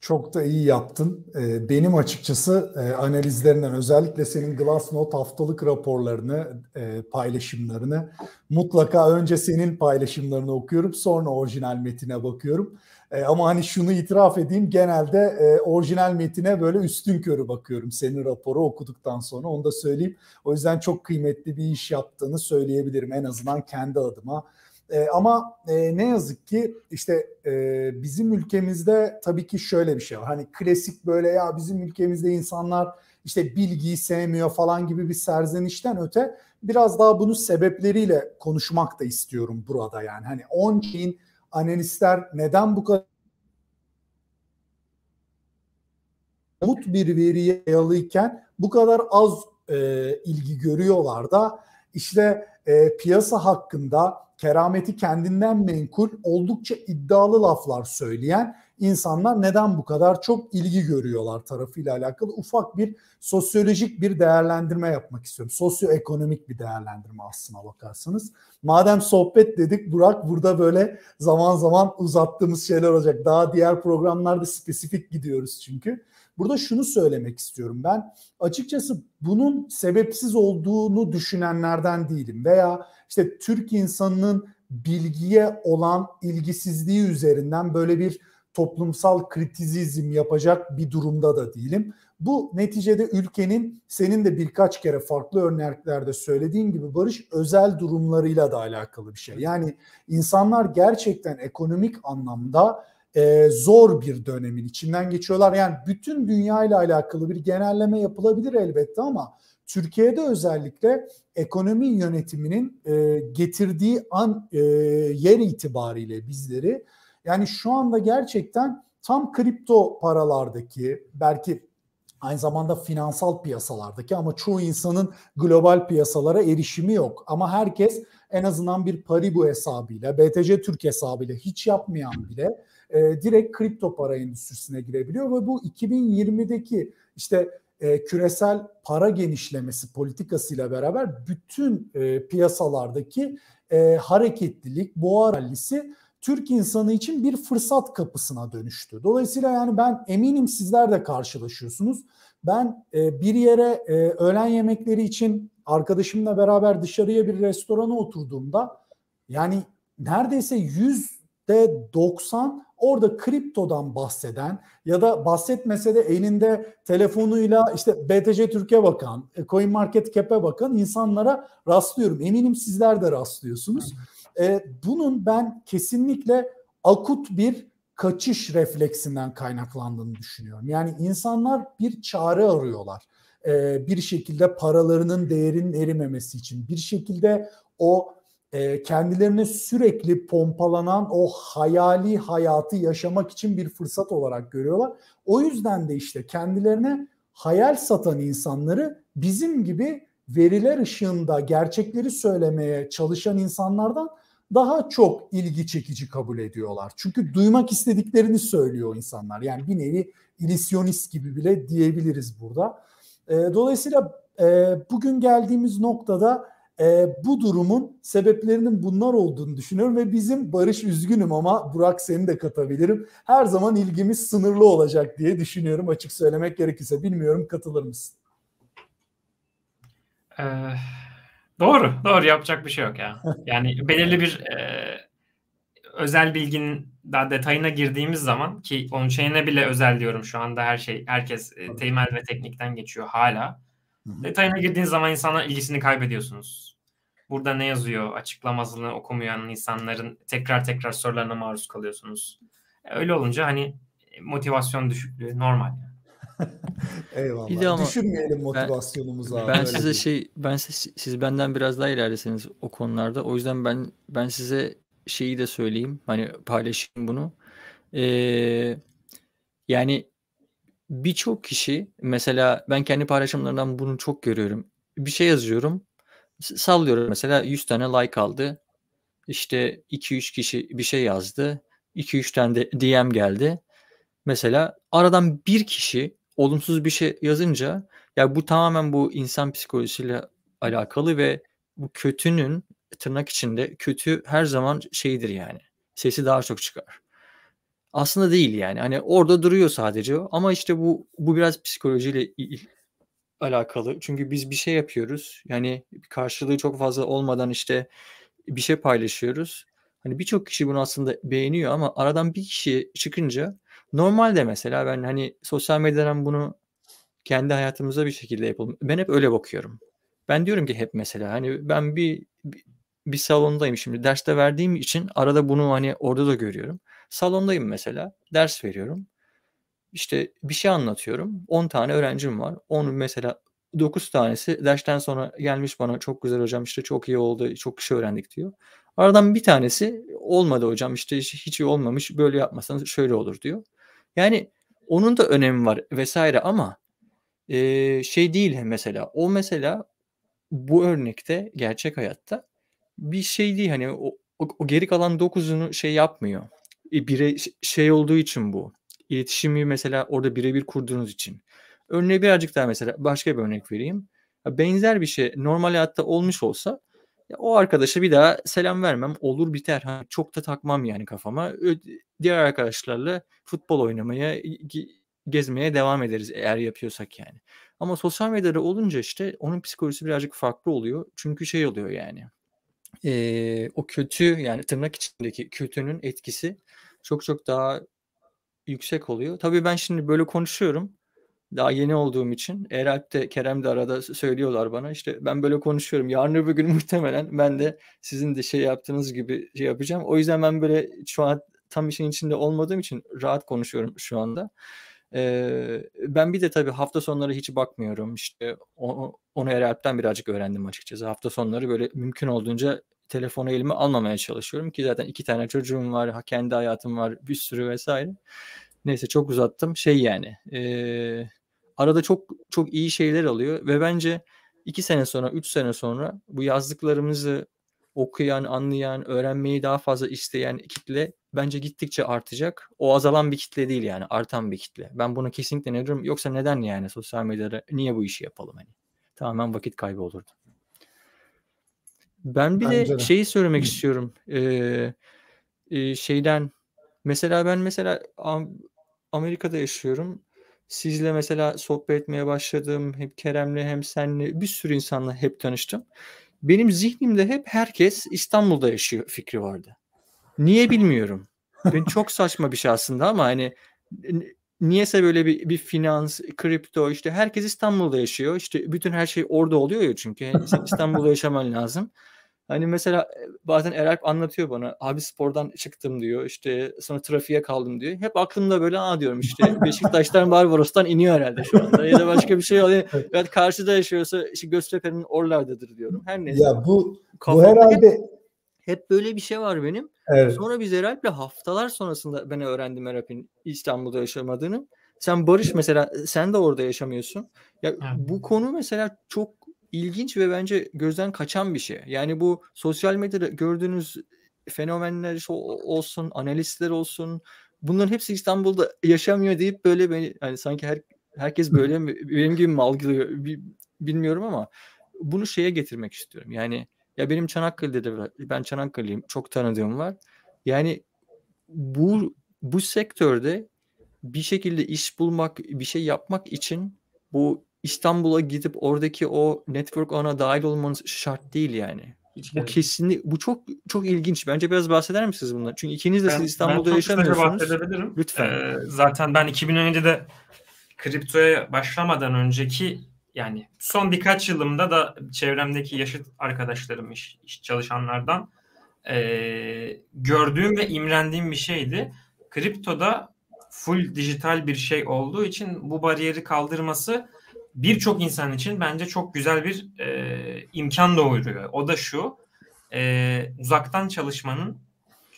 Çok da iyi yaptın. Benim açıkçası e, analizlerinden özellikle senin Glassnode haftalık raporlarını, e, paylaşımlarını mutlaka önce senin paylaşımlarını okuyorum sonra orijinal metine bakıyorum. E, ama hani şunu itiraf edeyim genelde e, orijinal metine böyle üstün körü bakıyorum senin raporu okuduktan sonra onu da söyleyeyim. O yüzden çok kıymetli bir iş yaptığını söyleyebilirim en azından kendi adıma. E, ama e, ne yazık ki işte e, bizim ülkemizde tabii ki şöyle bir şey var. Hani klasik böyle ya bizim ülkemizde insanlar işte bilgiyi sevmiyor falan gibi bir serzenişten öte biraz daha bunun sebepleriyle konuşmak da istiyorum burada yani. Hani on chain analistler neden bu kadar umut bir veriye yayalıyken bu kadar az e, ilgi görüyorlar da? İşte e, piyasa hakkında kerameti kendinden menkul oldukça iddialı laflar söyleyen insanlar neden bu kadar çok ilgi görüyorlar tarafıyla alakalı ufak bir sosyolojik bir değerlendirme yapmak istiyorum. Sosyoekonomik bir değerlendirme aslına bakarsanız. Madem sohbet dedik Burak burada böyle zaman zaman uzattığımız şeyler olacak. Daha diğer programlarda spesifik gidiyoruz çünkü. Burada şunu söylemek istiyorum ben. Açıkçası bunun sebepsiz olduğunu düşünenlerden değilim veya işte Türk insanının bilgiye olan ilgisizliği üzerinden böyle bir toplumsal kritizizm yapacak bir durumda da değilim. Bu neticede ülkenin senin de birkaç kere farklı örneklerde söylediğin gibi barış özel durumlarıyla da alakalı bir şey. Yani insanlar gerçekten ekonomik anlamda e, zor bir dönemin içinden geçiyorlar. Yani bütün dünya ile alakalı bir genelleme yapılabilir elbette ama Türkiye'de özellikle ekonomi yönetiminin e, getirdiği an e, yer itibariyle bizleri yani şu anda gerçekten tam kripto paralardaki belki aynı zamanda finansal piyasalardaki ama çoğu insanın global piyasalara erişimi yok. Ama herkes en azından bir Paribu hesabıyla, BTC Türk hesabıyla hiç yapmayan bile e, direkt kripto para endüstrisine girebiliyor ve bu 2020'deki işte e, küresel para genişlemesi politikasıyla beraber bütün e, piyasalardaki e, hareketlilik, boğa rallisi Türk insanı için bir fırsat kapısına dönüştü. Dolayısıyla yani ben eminim sizler de karşılaşıyorsunuz. Ben e, bir yere e, öğlen yemekleri için arkadaşımla beraber dışarıya bir restorana oturduğumda yani neredeyse yüzde 90 orada kriptodan bahseden ya da bahsetmese de elinde telefonuyla işte BTC Türkiye bakan, e, Coin Market Cap'e bakan insanlara rastlıyorum. Eminim sizler de rastlıyorsunuz. E, bunun ben kesinlikle akut bir kaçış refleksinden kaynaklandığını düşünüyorum. Yani insanlar bir çare arıyorlar. E, bir şekilde paralarının değerinin erimemesi için, bir şekilde o e, kendilerine sürekli pompalanan o hayali hayatı yaşamak için bir fırsat olarak görüyorlar. O yüzden de işte kendilerine hayal satan insanları bizim gibi veriler ışığında gerçekleri söylemeye çalışan insanlardan daha çok ilgi çekici kabul ediyorlar. Çünkü duymak istediklerini söylüyor insanlar. Yani bir nevi ilisyonist gibi bile diyebiliriz burada. E, dolayısıyla e, bugün geldiğimiz noktada e, bu durumun sebeplerinin bunlar olduğunu düşünüyorum ve bizim Barış üzgünüm ama Burak seni de katabilirim. Her zaman ilgimiz sınırlı olacak diye düşünüyorum açık söylemek gerekirse. Bilmiyorum katılır mısın? Ee, Doğru, doğru yapacak bir şey yok ya. Yani belirli bir e, özel bilginin daha detayına girdiğimiz zaman ki onun şeyine bile özel diyorum şu anda her şey herkes e, temel ve teknikten geçiyor hala. Detayına girdiğiniz zaman insanlar ilgisini kaybediyorsunuz. Burada ne yazıyor açıklamasını okumayan insanların tekrar tekrar sorularına maruz kalıyorsunuz. Öyle olunca hani motivasyon düşüklüğü normal. Yani. Eyvallah. Bir de ama Düşürmeyelim motivasyonumuzu ben, abi. Ben size şey ben siz, siz benden biraz daha ilerleseniz o konularda. O yüzden ben ben size şeyi de söyleyeyim. Hani paylaşayım bunu. Ee, yani birçok kişi mesela ben kendi paylaşımlarından bunu çok görüyorum. Bir şey yazıyorum. Sallıyorum mesela 100 tane like aldı. İşte 2-3 kişi bir şey yazdı. 2-3 tane de DM geldi. Mesela aradan bir kişi olumsuz bir şey yazınca ya bu tamamen bu insan psikolojisiyle alakalı ve bu kötünün tırnak içinde kötü her zaman şeydir yani. Sesi daha çok çıkar. Aslında değil yani. Hani orada duruyor sadece ama işte bu bu biraz psikolojiyle alakalı. Çünkü biz bir şey yapıyoruz. Yani karşılığı çok fazla olmadan işte bir şey paylaşıyoruz. Hani birçok kişi bunu aslında beğeniyor ama aradan bir kişi çıkınca Normalde mesela ben hani sosyal medyadan bunu kendi hayatımıza bir şekilde yapalım. Ben hep öyle bakıyorum. Ben diyorum ki hep mesela hani ben bir bir, salondayım şimdi derste verdiğim için arada bunu hani orada da görüyorum. Salondayım mesela ders veriyorum. İşte bir şey anlatıyorum. 10 tane öğrencim var. Onu mesela 9 tanesi dersten sonra gelmiş bana çok güzel hocam işte çok iyi oldu çok şey öğrendik diyor. Aradan bir tanesi olmadı hocam işte hiç iyi olmamış böyle yapmasanız şöyle olur diyor. Yani onun da önemi var vesaire ama e, şey değil mesela o mesela bu örnekte gerçek hayatta bir şey değil hani o, o, o geri kalan dokuzunu şey yapmıyor. E, bire şey olduğu için bu. İletişimi mesela orada birebir kurduğunuz için. Örneği birazcık daha mesela başka bir örnek vereyim. Benzer bir şey normal hayatta olmuş olsa o arkadaşa bir daha selam vermem. Olur biter. Ha, çok da takmam yani kafama. Diğer arkadaşlarla futbol oynamaya, gezmeye devam ederiz eğer yapıyorsak yani. Ama sosyal medyada olunca işte onun psikolojisi birazcık farklı oluyor. Çünkü şey oluyor yani. E, o kötü yani tırnak içindeki kötünün etkisi çok çok daha yüksek oluyor. Tabii ben şimdi böyle konuşuyorum daha yeni olduğum için Eralp de Kerem de arada söylüyorlar bana işte ben böyle konuşuyorum yarın öbür gün muhtemelen ben de sizin de şey yaptığınız gibi şey yapacağım. O yüzden ben böyle şu an tam işin içinde olmadığım için rahat konuşuyorum şu anda. Ee, ben bir de tabii hafta sonları hiç bakmıyorum. İşte onu, onu Eralp'ten birazcık öğrendim açıkçası. Hafta sonları böyle mümkün olduğunca telefonu elime almamaya çalışıyorum ki zaten iki tane çocuğum var, kendi hayatım var, bir sürü vesaire. Neyse çok uzattım. Şey yani e, arada çok çok iyi şeyler alıyor ve bence iki sene sonra, üç sene sonra bu yazdıklarımızı okuyan, anlayan, öğrenmeyi daha fazla isteyen kitle bence gittikçe artacak. O azalan bir kitle değil yani artan bir kitle. Ben buna kesinlikle ne diyorum? Yoksa neden yani sosyal medyada niye bu işi yapalım hani? Tamamen vakit kaybı olurdu. Ben bir bence de, de şeyi söylemek istiyorum. Ee, e, şeyden mesela ben mesela Amerika'da yaşıyorum. Sizle mesela sohbet etmeye başladım. Hep Kerem'le hem senle bir sürü insanla hep tanıştım. Benim zihnimde hep herkes İstanbul'da yaşıyor fikri vardı. Niye bilmiyorum. Ben çok saçma bir şey aslında ama hani niyese böyle bir, bir finans, kripto işte herkes İstanbul'da yaşıyor. İşte bütün her şey orada oluyor ya çünkü. Yani İstanbul'da yaşaman lazım. Hani mesela e, bazen Eralp anlatıyor bana abi spordan çıktım diyor işte sonra trafiğe kaldım diyor. Hep aklımda böyle aa diyorum işte Beşiktaş'tan Barbaros'tan iniyor herhalde şu anda ya da başka bir şey oluyor. Evet karşıda yaşıyorsa işte Göztepe'nin oralardadır diyorum. Her neyse. Ya bu, bu herhalde hep, hep böyle bir şey var benim. Evet. Sonra biz Eralp'le haftalar sonrasında ben öğrendim Eralp'in İstanbul'da yaşamadığını. Sen Barış mesela sen de orada yaşamıyorsun. Ya evet. bu konu mesela çok ilginç ve bence gözden kaçan bir şey. Yani bu sosyal medyada gördüğünüz fenomenler olsun, analistler olsun bunların hepsi İstanbul'da yaşamıyor deyip böyle beni hani sanki her herkes böyle mi benim gibi mi algılıyor bilmiyorum ama bunu şeye getirmek istiyorum. Yani ya benim Çanakkale'de de ben Çanakkale'liyim. Çok tanıdığım var. Yani bu bu sektörde bir şekilde iş bulmak, bir şey yapmak için bu İstanbul'a gidip oradaki o network ağına dahil olmanız şart değil yani. Hiç bu kesinlikle bu çok çok ilginç. Bence biraz bahseder misiniz bundan? Çünkü ikiniz de ben, siz İstanbul'da ben yaşamıyorsunuz. bahsedebilirim. Lütfen. Ee, zaten ben 2017'de kriptoya başlamadan önceki yani son birkaç yılımda da çevremdeki yaşıt arkadaşlarım iş, iş çalışanlardan e, gördüğüm ve imrendiğim bir şeydi. Kriptoda full dijital bir şey olduğu için bu bariyeri kaldırması birçok insan için bence çok güzel bir e, imkan doğuruyor. O da şu, e, uzaktan çalışmanın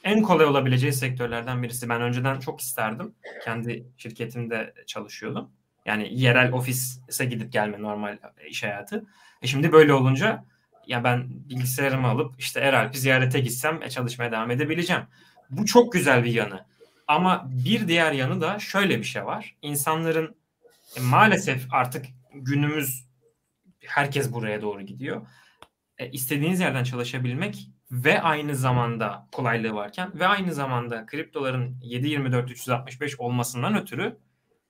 en kolay olabileceği sektörlerden birisi. Ben önceden çok isterdim. Kendi şirketimde çalışıyordum. Yani yerel ofise gidip gelme normal iş hayatı. E şimdi böyle olunca ya ben bilgisayarımı alıp işte Eralp'i ziyarete gitsem e, çalışmaya devam edebileceğim. Bu çok güzel bir yanı. Ama bir diğer yanı da şöyle bir şey var. İnsanların e, maalesef artık günümüz herkes buraya doğru gidiyor. E, istediğiniz yerden çalışabilmek ve aynı zamanda kolaylığı varken ve aynı zamanda kriptoların 7-24 365 olmasından ötürü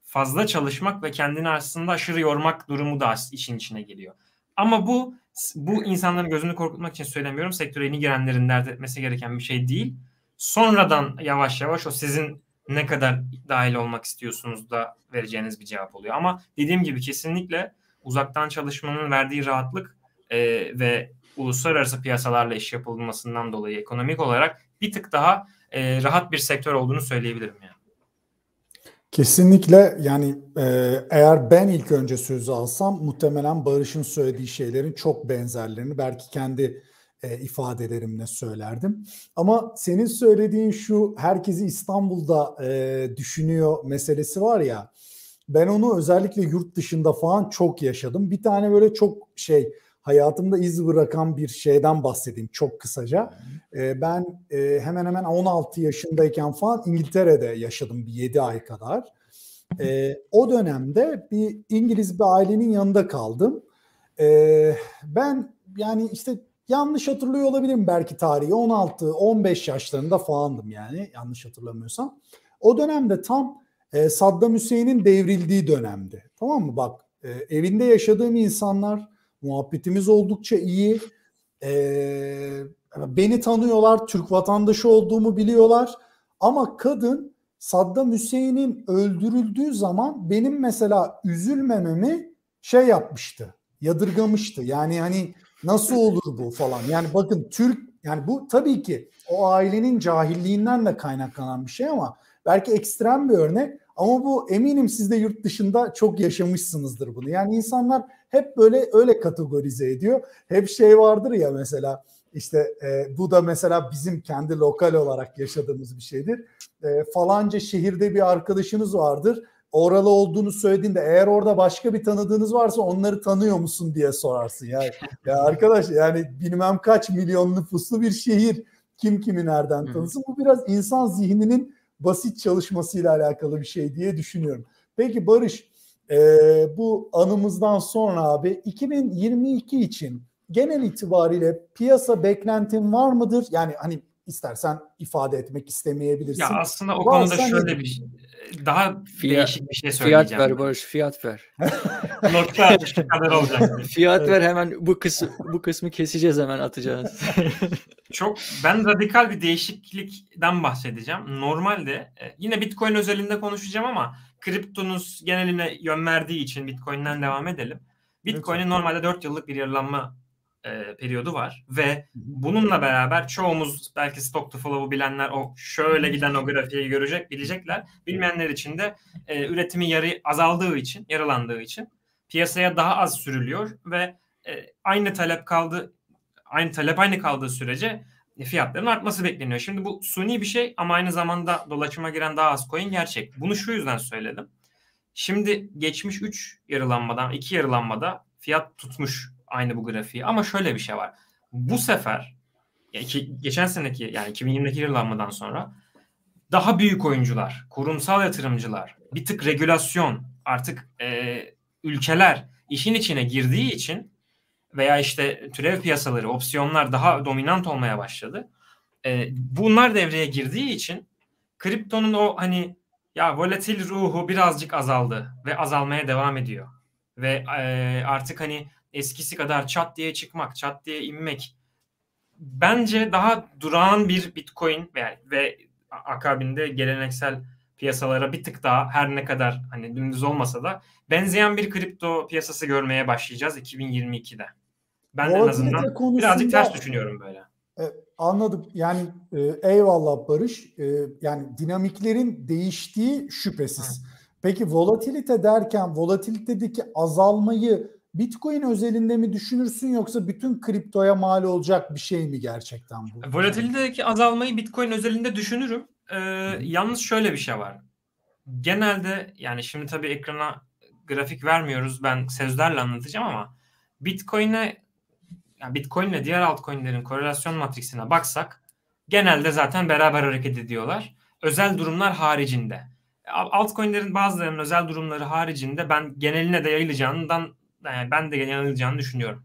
fazla çalışmak ve kendini aslında aşırı yormak durumu da işin içine geliyor. Ama bu bu insanların gözünü korkutmak için söylemiyorum. Sektöre yeni girenlerin dert etmesi gereken bir şey değil. Sonradan yavaş yavaş o sizin ne kadar dahil olmak istiyorsunuz da vereceğiniz bir cevap oluyor. Ama dediğim gibi kesinlikle uzaktan çalışmanın verdiği rahatlık e, ve uluslararası piyasalarla iş yapılmasından dolayı ekonomik olarak bir tık daha e, rahat bir sektör olduğunu söyleyebilirim yani. Kesinlikle yani e, eğer ben ilk önce sözü alsam muhtemelen Barış'ın söylediği şeylerin çok benzerlerini belki kendi e, ifadelerimle söylerdim. Ama senin söylediğin şu herkesi İstanbul'da e, düşünüyor meselesi var ya ben onu özellikle yurt dışında falan çok yaşadım. Bir tane böyle çok şey hayatımda iz bırakan bir şeyden bahsedeyim çok kısaca. E, ben e, hemen hemen 16 yaşındayken falan İngiltere'de yaşadım bir 7 ay kadar. E, o dönemde bir İngiliz bir ailenin yanında kaldım. E, ben yani işte yanlış hatırlıyor olabilirim belki tarihi 16-15 yaşlarında falandım yani yanlış hatırlamıyorsam. O dönemde tam e, Saddam Hüseyin'in devrildiği dönemdi. Tamam mı? Bak e, evinde yaşadığım insanlar muhabbetimiz oldukça iyi. E, beni tanıyorlar, Türk vatandaşı olduğumu biliyorlar. Ama kadın Saddam Hüseyin'in öldürüldüğü zaman benim mesela üzülmememi şey yapmıştı, yadırgamıştı. Yani hani nasıl olur bu falan. Yani bakın Türk yani bu tabii ki o ailenin cahilliğinden de kaynaklanan bir şey ama belki ekstrem bir örnek ama bu eminim siz de yurt dışında çok yaşamışsınızdır bunu. Yani insanlar hep böyle öyle kategorize ediyor. Hep şey vardır ya mesela işte e, bu da mesela bizim kendi lokal olarak yaşadığımız bir şeydir. E, falanca şehirde bir arkadaşınız vardır. Oralı olduğunu söylediğinde eğer orada başka bir tanıdığınız varsa onları tanıyor musun diye sorarsın. Yani ya arkadaş yani bilmem kaç milyon nüfuslu bir şehir kim kimi nereden tanısın. Bu biraz insan zihninin basit çalışmasıyla alakalı bir şey diye düşünüyorum. Peki Barış e, bu anımızdan sonra abi 2022 için genel itibariyle piyasa beklentin var mıdır? Yani hani istersen ifade etmek istemeyebilirsin. Ya aslında o Varsa konuda şöyle bir şey, daha fiyat, değişik bir şey söyleyeceğim. Fiyat ver Barış, fiyat ver. Nokta şu kadar olacak. Fiyat ver hemen bu kısmı bu kısmı keseceğiz hemen atacağız. Çok ben radikal bir değişiklikten bahsedeceğim. Normalde e, yine Bitcoin özelinde konuşacağım ama kriptonun geneline yön verdiği için Bitcoin'den devam edelim. Bitcoin'in normalde 4 yıllık bir yarılanma e, periyodu var ve bununla beraber çoğumuz belki stock to flow'u bilenler o şöyle giden o grafiği görecek bilecekler. Bilmeyenler için de e, üretimi yarı azaldığı için, yaralandığı için piyasaya daha az sürülüyor ve e, aynı talep kaldı aynı talep aynı kaldığı sürece fiyatların artması bekleniyor. Şimdi bu suni bir şey ama aynı zamanda dolaşıma giren daha az coin gerçek. Bunu şu yüzden söyledim. Şimdi geçmiş 3 yarılanmadan 2 yarılanmada fiyat tutmuş aynı bu grafiği. Ama şöyle bir şey var. Bu sefer iki, geçen seneki yani 2022 yıllanmadan sonra daha büyük oyuncular, kurumsal yatırımcılar, bir tık regülasyon artık e, ülkeler işin içine girdiği için veya işte türev piyasaları, opsiyonlar daha dominant olmaya başladı. E, bunlar devreye girdiği için kriptonun o hani ya volatil ruhu birazcık azaldı ve azalmaya devam ediyor. Ve e, artık hani eskisi kadar çat diye çıkmak, çat diye inmek bence daha durağan bir Bitcoin ve, ve akabinde geleneksel piyasalara bir tık daha her ne kadar hani dümdüz olmasa da benzeyen bir kripto piyasası görmeye başlayacağız 2022'de. Ben en azından konusunda, birazcık ters düşünüyorum böyle. E, anladım. Yani e, eyvallah Barış. E, yani dinamiklerin değiştiği şüphesiz. Hı. Peki volatilite derken volatilitedeki azalmayı Bitcoin özelinde mi düşünürsün yoksa bütün kriptoya mal olacak bir şey mi gerçekten bu? Volatilitedeki azalmayı Bitcoin özelinde düşünürüm. Ee, yalnız şöyle bir şey var. Genelde yani şimdi tabii ekrana grafik vermiyoruz. Ben sözlerle anlatacağım ama Bitcoin'e yani Bitcoin ile diğer altcoin'lerin korelasyon matriksine baksak genelde zaten beraber hareket ediyorlar. Özel durumlar haricinde. Altcoin'lerin bazılarının özel durumları haricinde ben geneline de yayılacağından yani ben de yanılacağını düşünüyorum.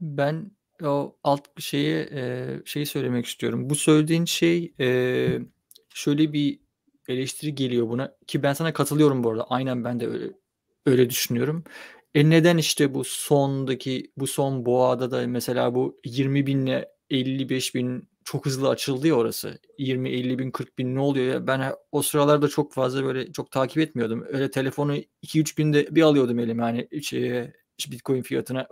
Ben o alt şeyi e, şeyi söylemek istiyorum. Bu söylediğin şey e, şöyle bir eleştiri geliyor buna ki ben sana katılıyorum bu arada. Aynen ben de öyle öyle düşünüyorum. E neden işte bu sondaki bu son boğada da mesela bu 20 binle 55 bin çok hızlı açıldı ya orası. 20, 50 bin, 40 bin ne oluyor ya? Ben o sıralarda çok fazla böyle çok takip etmiyordum. Öyle telefonu 2-3 binde bir alıyordum elime hani şeye, Bitcoin fiyatına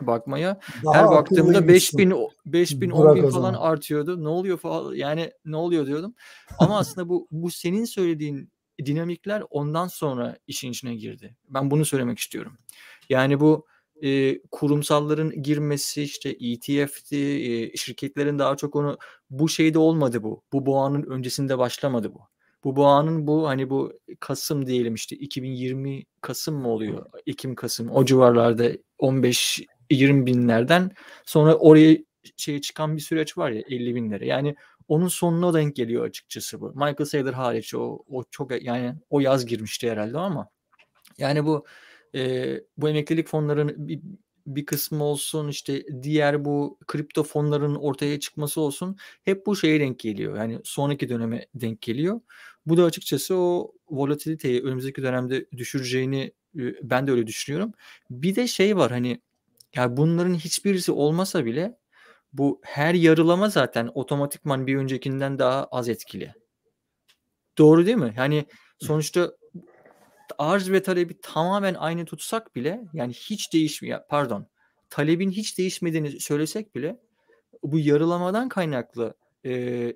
bakmaya. Daha Her baktığımda 5 bin, 5 bin, 10 bin falan artıyordu. Ne oluyor falan yani ne oluyor diyordum. Ama aslında bu bu senin söylediğin dinamikler ondan sonra işin içine girdi. Ben bunu söylemek istiyorum. Yani bu e, kurumsalların girmesi işte ETF'ti e, şirketlerin daha çok onu bu şeyde olmadı bu. Bu boğanın öncesinde başlamadı bu. Bu boğanın bu hani bu Kasım diyelim işte 2020 Kasım mı oluyor? Ekim Kasım o civarlarda 15 20 binlerden sonra oraya şeye çıkan bir süreç var ya 50 binlere. Yani onun sonuna denk geliyor açıkçası bu. Michael Saylor hariç o, o çok yani o yaz girmişti herhalde ama yani bu e, bu emeklilik fonlarının bir, bir kısmı olsun işte diğer bu kripto fonların ortaya çıkması olsun hep bu şeye denk geliyor. Yani sonraki döneme denk geliyor. Bu da açıkçası o volatiliteyi önümüzdeki dönemde düşüreceğini ben de öyle düşünüyorum. Bir de şey var hani ya bunların hiçbirisi olmasa bile bu her yarılama zaten otomatikman bir öncekinden daha az etkili. Doğru değil mi? Yani sonuçta arz ve talebi tamamen aynı tutsak bile yani hiç değişmiyor pardon talebin hiç değişmediğini söylesek bile bu yarılamadan kaynaklı e,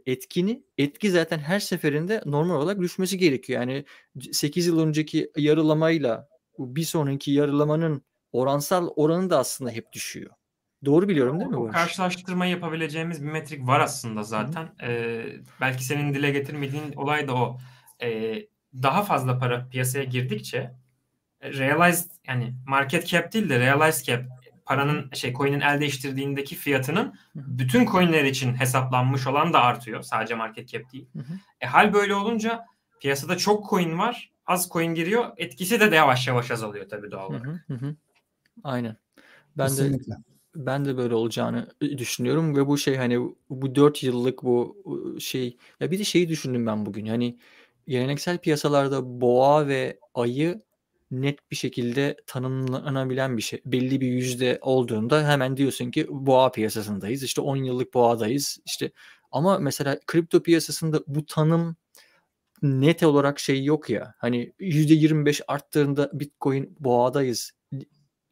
etkini etki zaten her seferinde normal olarak düşmesi gerekiyor. Yani 8 yıl önceki yarılamayla bir sonraki yarılamanın oransal oranı da aslında hep düşüyor. Doğru biliyorum değil mi? O karşılaştırma yapabileceğimiz bir metrik var aslında zaten. Ee, belki senin dile getirmediğin olay da o. Ee, daha fazla para piyasaya girdikçe e, realized yani market cap değil de realized cap paranın şey coin'in el değiştirdiğindeki fiyatının bütün coin'ler için hesaplanmış olan da artıyor. Sadece market cap değil. E, hal böyle olunca piyasada çok coin var. Az coin giriyor. Etkisi de, de yavaş yavaş azalıyor tabii doğal olarak. Hı hı hı. Aynen. Ben Kesinlikle. de ben de böyle olacağını düşünüyorum ve bu şey hani bu 4 yıllık bu şey ya bir de şeyi düşündüm ben bugün. Yani geleneksel piyasalarda boğa ve ayı net bir şekilde tanımlanabilen bir şey. Belli bir yüzde olduğunda hemen diyorsun ki boğa piyasasındayız. İşte 10 yıllık boğadayız. İşte ama mesela kripto piyasasında bu tanım net olarak şey yok ya. Hani %25 arttığında Bitcoin boğadayız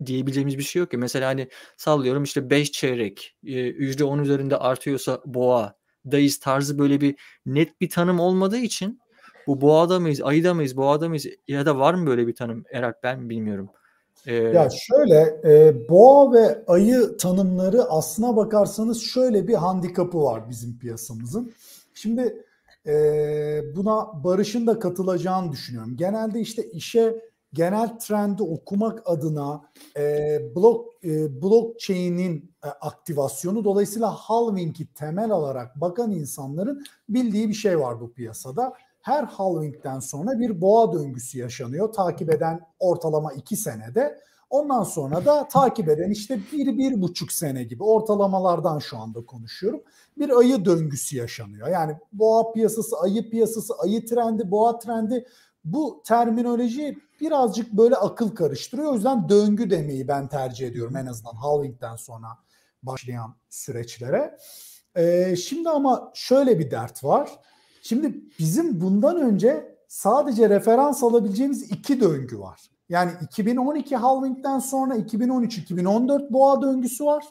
diyebileceğimiz bir şey yok ki. Mesela hani sallıyorum işte 5 çeyrek %10 üzerinde artıyorsa boğa dayız tarzı böyle bir net bir tanım olmadığı için bu boğada mıyız, ayıda mıyız, boğada mıyız ya da var mı böyle bir tanım Erak ben bilmiyorum. Ee, ya şöyle e, boğa ve ayı tanımları aslına bakarsanız şöyle bir handikapı var bizim piyasamızın. Şimdi e, buna Barış'ın da katılacağını düşünüyorum. Genelde işte işe genel trendi okumak adına e, blok e, blockchain'in e, aktivasyonu dolayısıyla halving'i temel olarak bakan insanların bildiği bir şey var bu piyasada her halvingden sonra bir boğa döngüsü yaşanıyor. Takip eden ortalama iki senede. Ondan sonra da takip eden işte bir, bir buçuk sene gibi ortalamalardan şu anda konuşuyorum. Bir ayı döngüsü yaşanıyor. Yani boğa piyasası, ayı piyasası, ayı trendi, boğa trendi bu terminoloji birazcık böyle akıl karıştırıyor. O yüzden döngü demeyi ben tercih ediyorum en azından halvingden sonra başlayan süreçlere. Ee, şimdi ama şöyle bir dert var. Şimdi bizim bundan önce sadece referans alabileceğimiz iki döngü var. Yani 2012 halvingden sonra 2013-2014 boğa döngüsü var.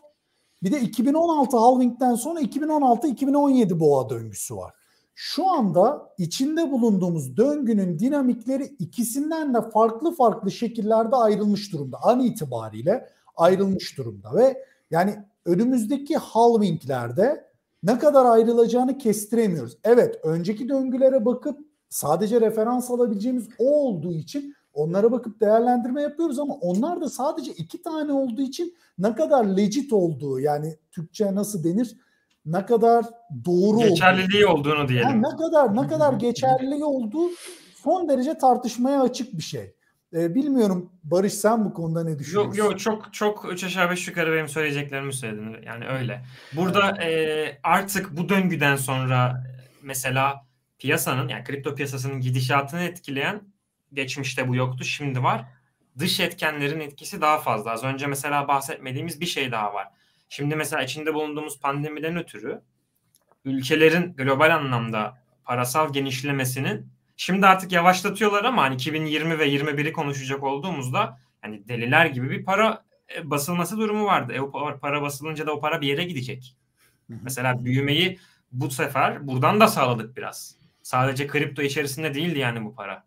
Bir de 2016 halvingden sonra 2016-2017 boğa döngüsü var. Şu anda içinde bulunduğumuz döngünün dinamikleri ikisinden de farklı farklı şekillerde ayrılmış durumda. An itibariyle ayrılmış durumda ve yani önümüzdeki halvinglerde ne kadar ayrılacağını kestiremiyoruz. Evet önceki döngülere bakıp sadece referans alabileceğimiz o olduğu için onlara bakıp değerlendirme yapıyoruz ama onlar da sadece iki tane olduğu için ne kadar legit olduğu yani Türkçe nasıl denir ne kadar doğru geçerliliği olduğu, olduğunu diyelim. Yani ne kadar ne kadar geçerliliği olduğu son derece tartışmaya açık bir şey. Ee, bilmiyorum Barış sen bu konuda ne düşünüyorsun? Yok yok çok çok üç aşağı beş yukarı benim söyleyeceklerimi söyledin. Yani öyle. Burada e, artık bu döngüden sonra mesela piyasanın yani kripto piyasasının gidişatını etkileyen geçmişte bu yoktu şimdi var. Dış etkenlerin etkisi daha fazla. Az önce mesela bahsetmediğimiz bir şey daha var. Şimdi mesela içinde bulunduğumuz pandemiden ötürü ülkelerin global anlamda parasal genişlemesinin Şimdi artık yavaşlatıyorlar ama hani 2020 ve 21'i konuşacak olduğumuzda hani deliler gibi bir para e, basılması durumu vardı. E, o para basılınca da o para bir yere gidecek. Mesela büyümeyi bu sefer buradan da sağladık biraz. Sadece kripto içerisinde değildi yani bu para.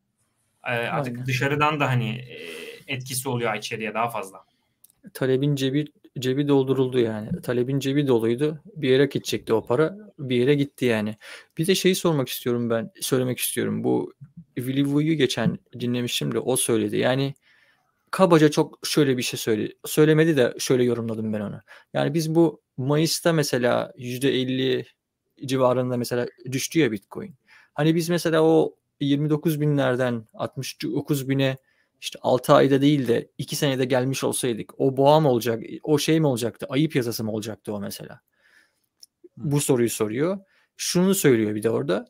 E, artık Aynen. dışarıdan da hani e, etkisi oluyor içeriye daha fazla. Talebin cebi cebi dolduruldu yani. Talebin cebi doluydu. Bir yere gidecekti o para. Bir yere gitti yani. Bir de şeyi sormak istiyorum ben. Söylemek istiyorum. Bu Willy Wu'yu geçen dinlemiştim de o söyledi. Yani kabaca çok şöyle bir şey söyledi. Söylemedi de şöyle yorumladım ben onu. Yani biz bu Mayıs'ta mesela %50 civarında mesela düştü ya Bitcoin. Hani biz mesela o 29 binlerden 69 bine işte 6 ayda değil de 2 senede gelmiş olsaydık o boğa mı olacak o şey mi olacaktı ayıp yazısı mı olacaktı o mesela? Bu soruyu soruyor. Şunu söylüyor bir de orada.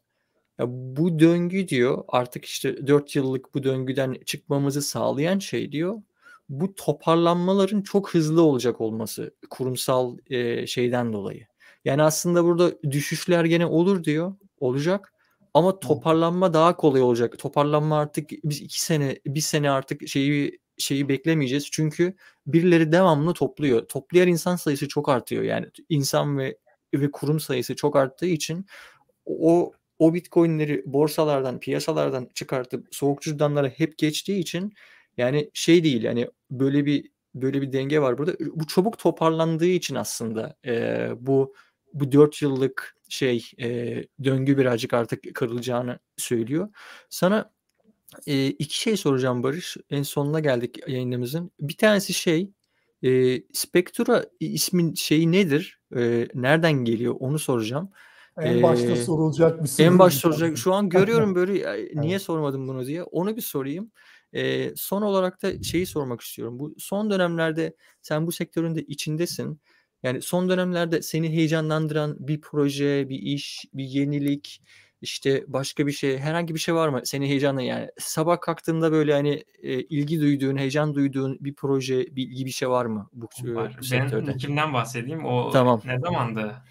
Ya bu döngü diyor artık işte 4 yıllık bu döngüden çıkmamızı sağlayan şey diyor bu toparlanmaların çok hızlı olacak olması kurumsal e, şeyden dolayı. Yani aslında burada düşüşler gene olur diyor olacak ama toparlanma daha kolay olacak. Toparlanma artık biz iki sene, bir sene artık şeyi şeyi beklemeyeceğiz. Çünkü birileri devamlı topluyor. Toplayan insan sayısı çok artıyor. Yani insan ve ve kurum sayısı çok arttığı için o o bitcoinleri borsalardan, piyasalardan çıkartıp soğuk cüzdanlara hep geçtiği için yani şey değil yani böyle bir böyle bir denge var burada. Bu çabuk toparlandığı için aslında e, bu bu dört yıllık şey e, döngü birazcık artık kırılacağını söylüyor. Sana e, iki şey soracağım Barış. En sonuna geldik yayınımızın. Bir tanesi şey e, Spectra ismin şeyi nedir? E, nereden geliyor? Onu soracağım. En başta sorulacak bir soru. En baş soracak. Şu an görüyorum böyle niye evet. sormadım bunu diye. Onu bir sorayım. E, son olarak da şeyi sormak istiyorum. Bu son dönemlerde sen bu sektörün de içindesin. Yani son dönemlerde seni heyecanlandıran bir proje, bir iş, bir yenilik, işte başka bir şey, herhangi bir şey var mı seni heyecanla yani sabah kalktığında böyle hani e, ilgi duyduğun, heyecan duyduğun bir proje, bir ilgi bir şey var mı bu, var. bu sektörde? Ben kimden bahsedeyim? O tamam. ne zamandı?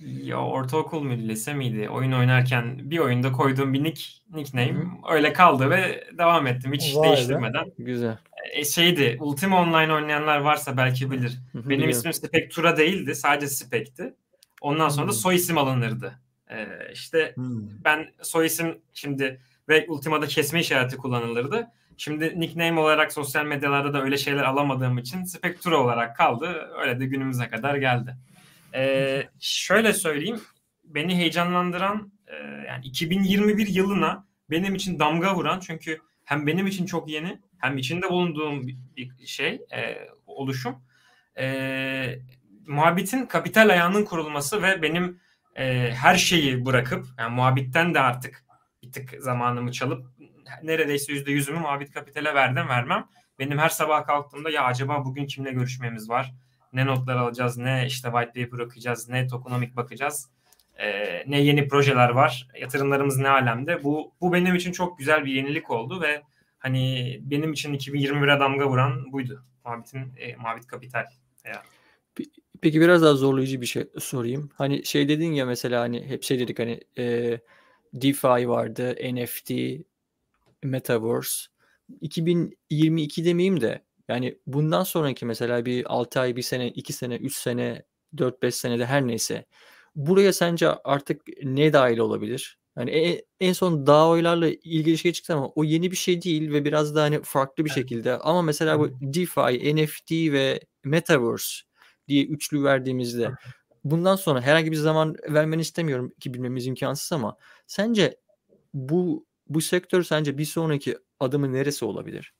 Ya ortaokul muydu, lise miydi? Oyun oynarken bir oyunda koyduğum bir nick, nickname Hı-hı. öyle kaldı ve devam ettim hiç Vay değiştirmeden. Be. Güzel. E, şeydi, Ultima Online oynayanlar varsa belki bilir. Hı-hı, Benim ismim Spectura değildi, sadece Spec'ti. Ondan sonra da soy isim alınırdı. Ee, işte Hı-hı. ben soy isim şimdi ve Ultima'da kesme işareti kullanılırdı. Şimdi nickname olarak sosyal medyalarda da öyle şeyler alamadığım için Spectura olarak kaldı. Öyle de günümüze kadar geldi. Ee, şöyle söyleyeyim. Beni heyecanlandıran e, yani 2021 yılına benim için damga vuran çünkü hem benim için çok yeni hem içinde bulunduğum bir şey e, oluşum e, muhabbetin kapital ayağının kurulması ve benim e, her şeyi bırakıp yani muhabbitten de artık bir tık zamanımı çalıp neredeyse yüzde yüzümü muhabbet kapitale verdim vermem. Benim her sabah kalktığımda ya acaba bugün kimle görüşmemiz var? Ne notlar alacağız, ne işte white paper okuyacağız, ne tokenomic bakacağız, e, ne yeni projeler var, yatırımlarımız ne alemde. Bu, bu benim için çok güzel bir yenilik oldu ve hani benim için 2021'e damga vuran buydu. Muhabbetin, e, Muhabbet Kapital. Ya. Peki biraz daha zorlayıcı bir şey sorayım. Hani şey dedin ya mesela hani hep şey dedik hani e, DeFi vardı, NFT, Metaverse. 2022 demeyeyim de yani bundan sonraki mesela bir 6 ay, 1 sene, 2 sene, 3 sene, 4-5 senede her neyse buraya sence artık ne dahil olabilir? Yani en, en son DAO'larla ilgili şey çıktı ama o yeni bir şey değil ve biraz da hani farklı bir evet. şekilde. Ama mesela bu DeFi, NFT ve Metaverse diye üçlü verdiğimizde bundan sonra herhangi bir zaman vermeni istemiyorum ki bilmemiz imkansız ama sence bu bu sektör sence bir sonraki adımı neresi olabilir?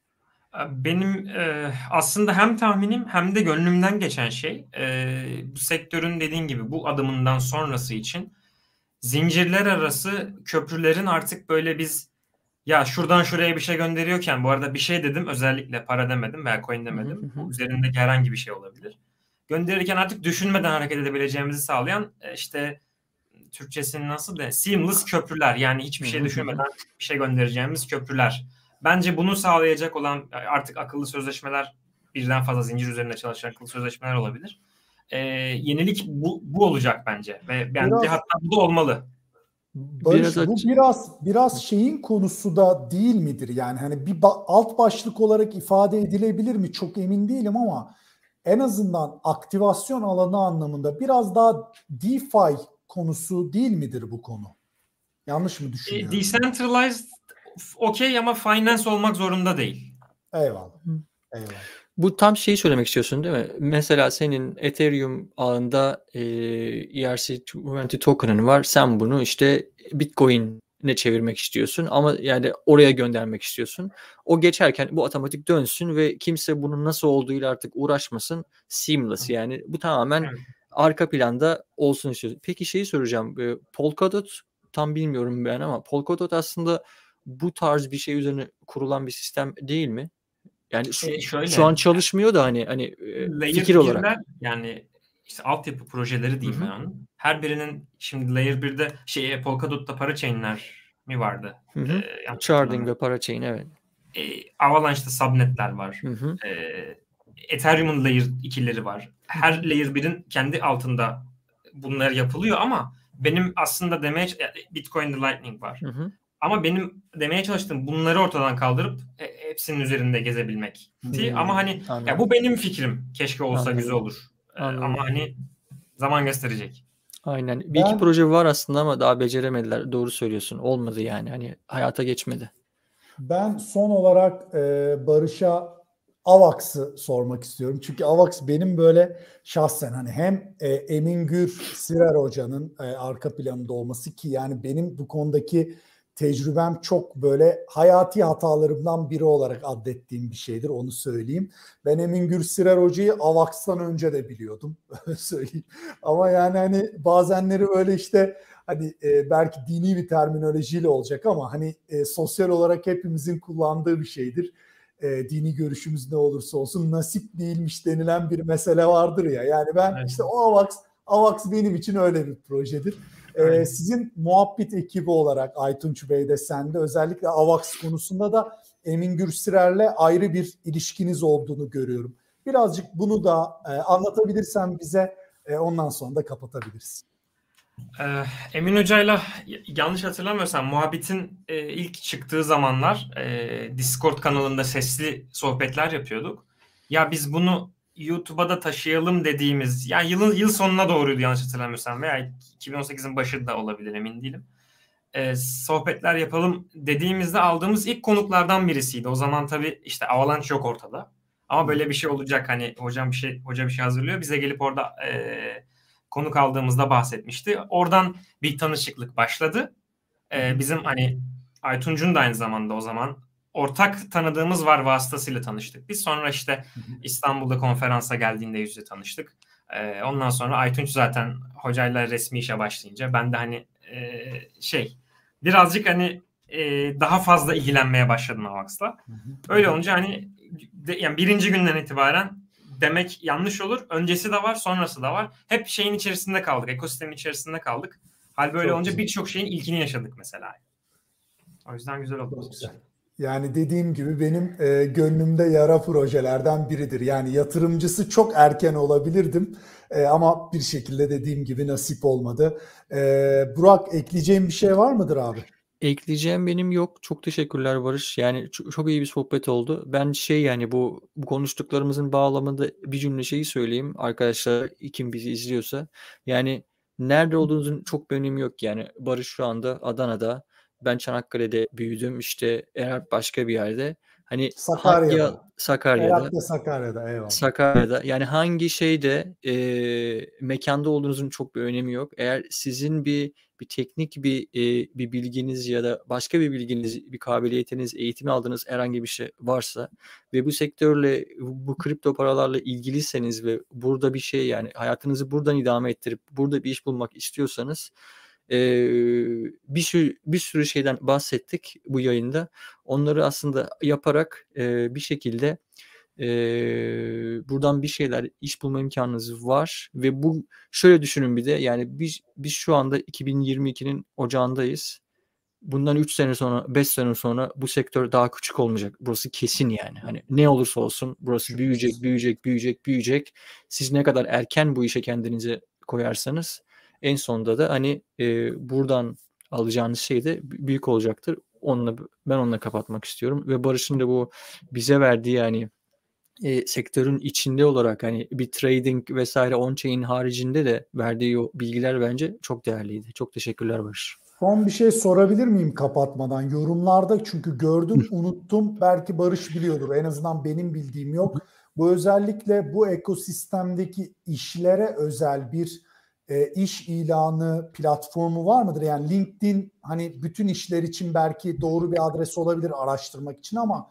Benim e, aslında hem tahminim hem de gönlümden geçen şey e, bu sektörün dediğin gibi bu adımından sonrası için zincirler arası köprülerin artık böyle biz ya şuradan şuraya bir şey gönderiyorken bu arada bir şey dedim özellikle para demedim veya coin demedim. Bu üzerindeki herhangi bir şey olabilir. Gönderirken artık düşünmeden hareket edebileceğimizi sağlayan e, işte Türkçesini nasıl de seamless köprüler yani hiçbir şey düşünmeden bir şey göndereceğimiz köprüler. Bence bunu sağlayacak olan artık akıllı sözleşmeler birden fazla zincir üzerinde çalışan akıllı sözleşmeler olabilir e, yenilik bu, bu olacak bence ve bence biraz, hatta bu da olmalı. Barış, biraz bu biraz biraz şeyin konusu da değil midir? Yani hani bir ba- alt başlık olarak ifade edilebilir mi? Çok emin değilim ama en azından aktivasyon alanı anlamında biraz daha DeFi konusu değil midir bu konu? Yanlış mı düşünüyorum? E, decentralized okey ama finance olmak zorunda değil. Eyvallah. Eyvallah. Bu tam şeyi söylemek istiyorsun değil mi? Mesela senin Ethereum ağında e, ERC20 token'ın var. Sen bunu işte Bitcoin ne çevirmek istiyorsun ama yani oraya göndermek istiyorsun. O geçerken bu otomatik dönsün ve kimse bunun nasıl olduğuyla artık uğraşmasın. Seamless yani bu tamamen evet. arka planda olsun istiyorsun. Peki şeyi soracağım. Polkadot tam bilmiyorum ben ama Polkadot aslında bu tarz bir şey üzerine kurulan bir sistem değil mi? Yani şu, e şöyle, şu an çalışmıyor da hani hani fikir olarak. Yani işte altyapı projeleri diyeyim Hı-hı. ben onun. Her birinin şimdi Layer 1'de şey Polkadot'ta parachain'ler mi vardı? Hı hı. Ee, Sharding ve parachain evet. Ee, Avalanche'da subnetler var. Hı hı. Ee, Ethereum'un Layer 2'leri var. Her Layer 1'in kendi altında bunlar yapılıyor ama benim aslında demeye Bitcoin'de Lightning var. Hı hı. Ama benim demeye çalıştığım bunları ortadan kaldırıp e, hepsinin üzerinde gezebilmek. Hmm, ama hani ya bu benim fikrim. Keşke olsa anladım. güzel olur. Anladım. Ama hani zaman gösterecek. Aynen. Bir ben, iki proje var aslında ama daha beceremediler. Doğru söylüyorsun. Olmadı yani. Hani hayata geçmedi. Ben son olarak e, Barış'a Avax'ı sormak istiyorum. Çünkü Avax benim böyle şahsen hani hem e, Emin Gür Sirer Hoca'nın e, arka planında olması ki yani benim bu konudaki tecrübem çok böyle hayati hatalarımdan biri olarak adettiğim bir şeydir onu söyleyeyim. Ben Emin Gürsirer Hoca'yı Avax'tan önce de biliyordum söyleyeyim. Ama yani hani bazenleri böyle işte hani e, belki dini bir terminolojiyle olacak ama hani e, sosyal olarak hepimizin kullandığı bir şeydir. E, dini görüşümüz ne olursa olsun nasip değilmiş denilen bir mesele vardır ya. Yani ben evet. işte o Avax, Avax benim için öyle bir projedir. Ee, sizin muhabbet ekibi olarak Aytunç Bey de sen de özellikle AVAX konusunda da Emin Gürsirer'le ayrı bir ilişkiniz olduğunu görüyorum. Birazcık bunu da e, anlatabilirsen bize e, ondan sonra da kapatabiliriz. Ee, Emin Hoca'yla yanlış hatırlamıyorsam muhabbetin e, ilk çıktığı zamanlar e, Discord kanalında sesli sohbetler yapıyorduk. Ya biz bunu YouTube'a da taşıyalım dediğimiz yani yılın yıl sonuna doğruydu yanlış hatırlamıyorsam veya 2018'in başı da olabilir emin değilim. Ee, sohbetler yapalım dediğimizde aldığımız ilk konuklardan birisiydi. O zaman tabii işte Avalanche yok ortada. Ama böyle bir şey olacak hani hocam bir şey hoca bir şey hazırlıyor. Bize gelip orada e, konuk aldığımızda bahsetmişti. Oradan bir tanışıklık başladı. E, bizim hani Aytunç'un da aynı zamanda o zaman ortak tanıdığımız var vasıtasıyla tanıştık. Biz sonra işte İstanbul'da konferansa geldiğinde yüzde tanıştık. Ee, ondan sonra Aytunç zaten hocayla resmi işe başlayınca ben de hani e, şey birazcık hani e, daha fazla ilgilenmeye başladım Avax'la. Öyle olunca hani de, yani birinci günden itibaren demek yanlış olur. Öncesi de var, sonrası da var. Hep şeyin içerisinde kaldık, ekosistemin içerisinde kaldık. Hal böyle Çok olunca birçok şeyin ilkini yaşadık mesela. O yüzden güzel oldu. Çok güzel. Yani dediğim gibi benim e, gönlümde yara projelerden biridir. Yani yatırımcısı çok erken olabilirdim e, ama bir şekilde dediğim gibi nasip olmadı. E, Burak ekleyeceğim bir şey var mıdır abi? Ekleyeceğim benim yok. Çok teşekkürler Barış. Yani çok, çok iyi bir sohbet oldu. Ben şey yani bu, bu konuştuklarımızın bağlamında bir cümle şeyi söyleyeyim arkadaşlar kim bizi izliyorsa. Yani nerede olduğunuzun çok bir önemi yok yani. Barış şu anda Adana'da ben Çanakkale'de büyüdüm işte eğer başka bir yerde. Hani Sakarya'da. Hangi, Sakarya'da. Herhalde Sakarya'da eyvallah. Sakarya'da. Yani hangi şeyde e, mekanda olduğunuzun çok bir önemi yok. Eğer sizin bir bir teknik bir e, bir bilginiz ya da başka bir bilginiz, bir kabiliyetiniz, eğitim aldığınız herhangi bir şey varsa ve bu sektörle bu kripto paralarla ilgiliyseniz ve burada bir şey yani hayatınızı buradan idame ettirip burada bir iş bulmak istiyorsanız e, bir sürü bir sürü şeyden bahsettik bu yayında. Onları aslında yaparak e, bir şekilde e, buradan bir şeyler iş bulma imkanınız var ve bu şöyle düşünün bir de yani biz biz şu anda 2022'nin ocağındayız. Bundan 3 sene sonra 5 sene sonra bu sektör daha küçük olmayacak. Burası kesin yani. Hani ne olursa olsun burası büyüyecek, büyüyecek, büyüyecek, büyüyecek. Siz ne kadar erken bu işe kendinizi koyarsanız en sonunda da hani e, buradan alacağınız şey de büyük olacaktır. Onunla ben onunla kapatmak istiyorum ve Barış'ın da bu bize verdiği yani e, sektörün içinde olarak hani bir trading vesaire on-chain haricinde de verdiği o bilgiler bence çok değerliydi. Çok teşekkürler Barış. Son bir şey sorabilir miyim kapatmadan? Yorumlarda çünkü gördüm unuttum. Belki Barış biliyordur. En azından benim bildiğim yok. Bu özellikle bu ekosistemdeki işlere özel bir e, iş ilanı platformu var mıdır? Yani LinkedIn hani bütün işler için belki doğru bir adres olabilir araştırmak için ama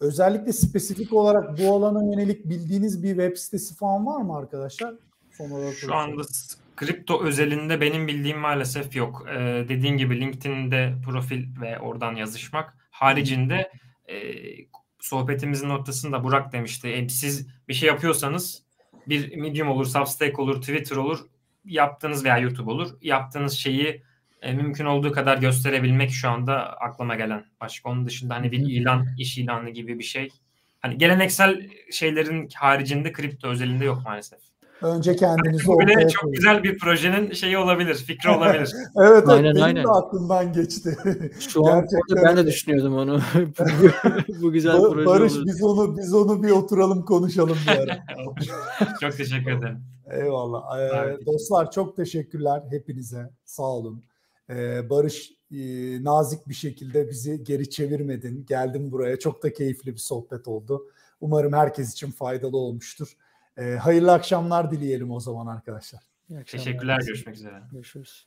özellikle spesifik olarak bu alana yönelik bildiğiniz bir web sitesi falan var mı arkadaşlar? Son olarak Şu anda kripto özelinde benim bildiğim maalesef yok. Ee, dediğin gibi LinkedIn'de profil ve oradan yazışmak haricinde e, sohbetimizin ortasında Burak demişti. E, siz bir şey yapıyorsanız bir Medium olur, Substack olur, Twitter olur yaptığınız veya YouTube olur. Yaptığınız şeyi e, mümkün olduğu kadar gösterebilmek şu anda aklıma gelen. Başka onun dışında hani bir ilan, iş ilanı gibi bir şey. Hani geleneksel şeylerin haricinde kripto özelinde yok maalesef. Önce kendinizi ortaya koyun. Çok güzel bir projenin şeyi olabilir, fikri olabilir. evet, aynen, benim aynen. de aklımdan geçti. Şu an ben de düşünüyordum onu. bu güzel ba- proje Barış olur. biz onu biz onu bir oturalım konuşalım bir ara. çok teşekkür ederim. Eyvallah. Ee, dostlar çok teşekkürler hepinize. Sağ olun. Ee, Barış e, nazik bir şekilde bizi geri çevirmedin. Geldin buraya. Çok da keyifli bir sohbet oldu. Umarım herkes için faydalı olmuştur. Ee, hayırlı akşamlar dileyelim o zaman arkadaşlar. Teşekkürler. Görüşmek üzere. Görüşürüz.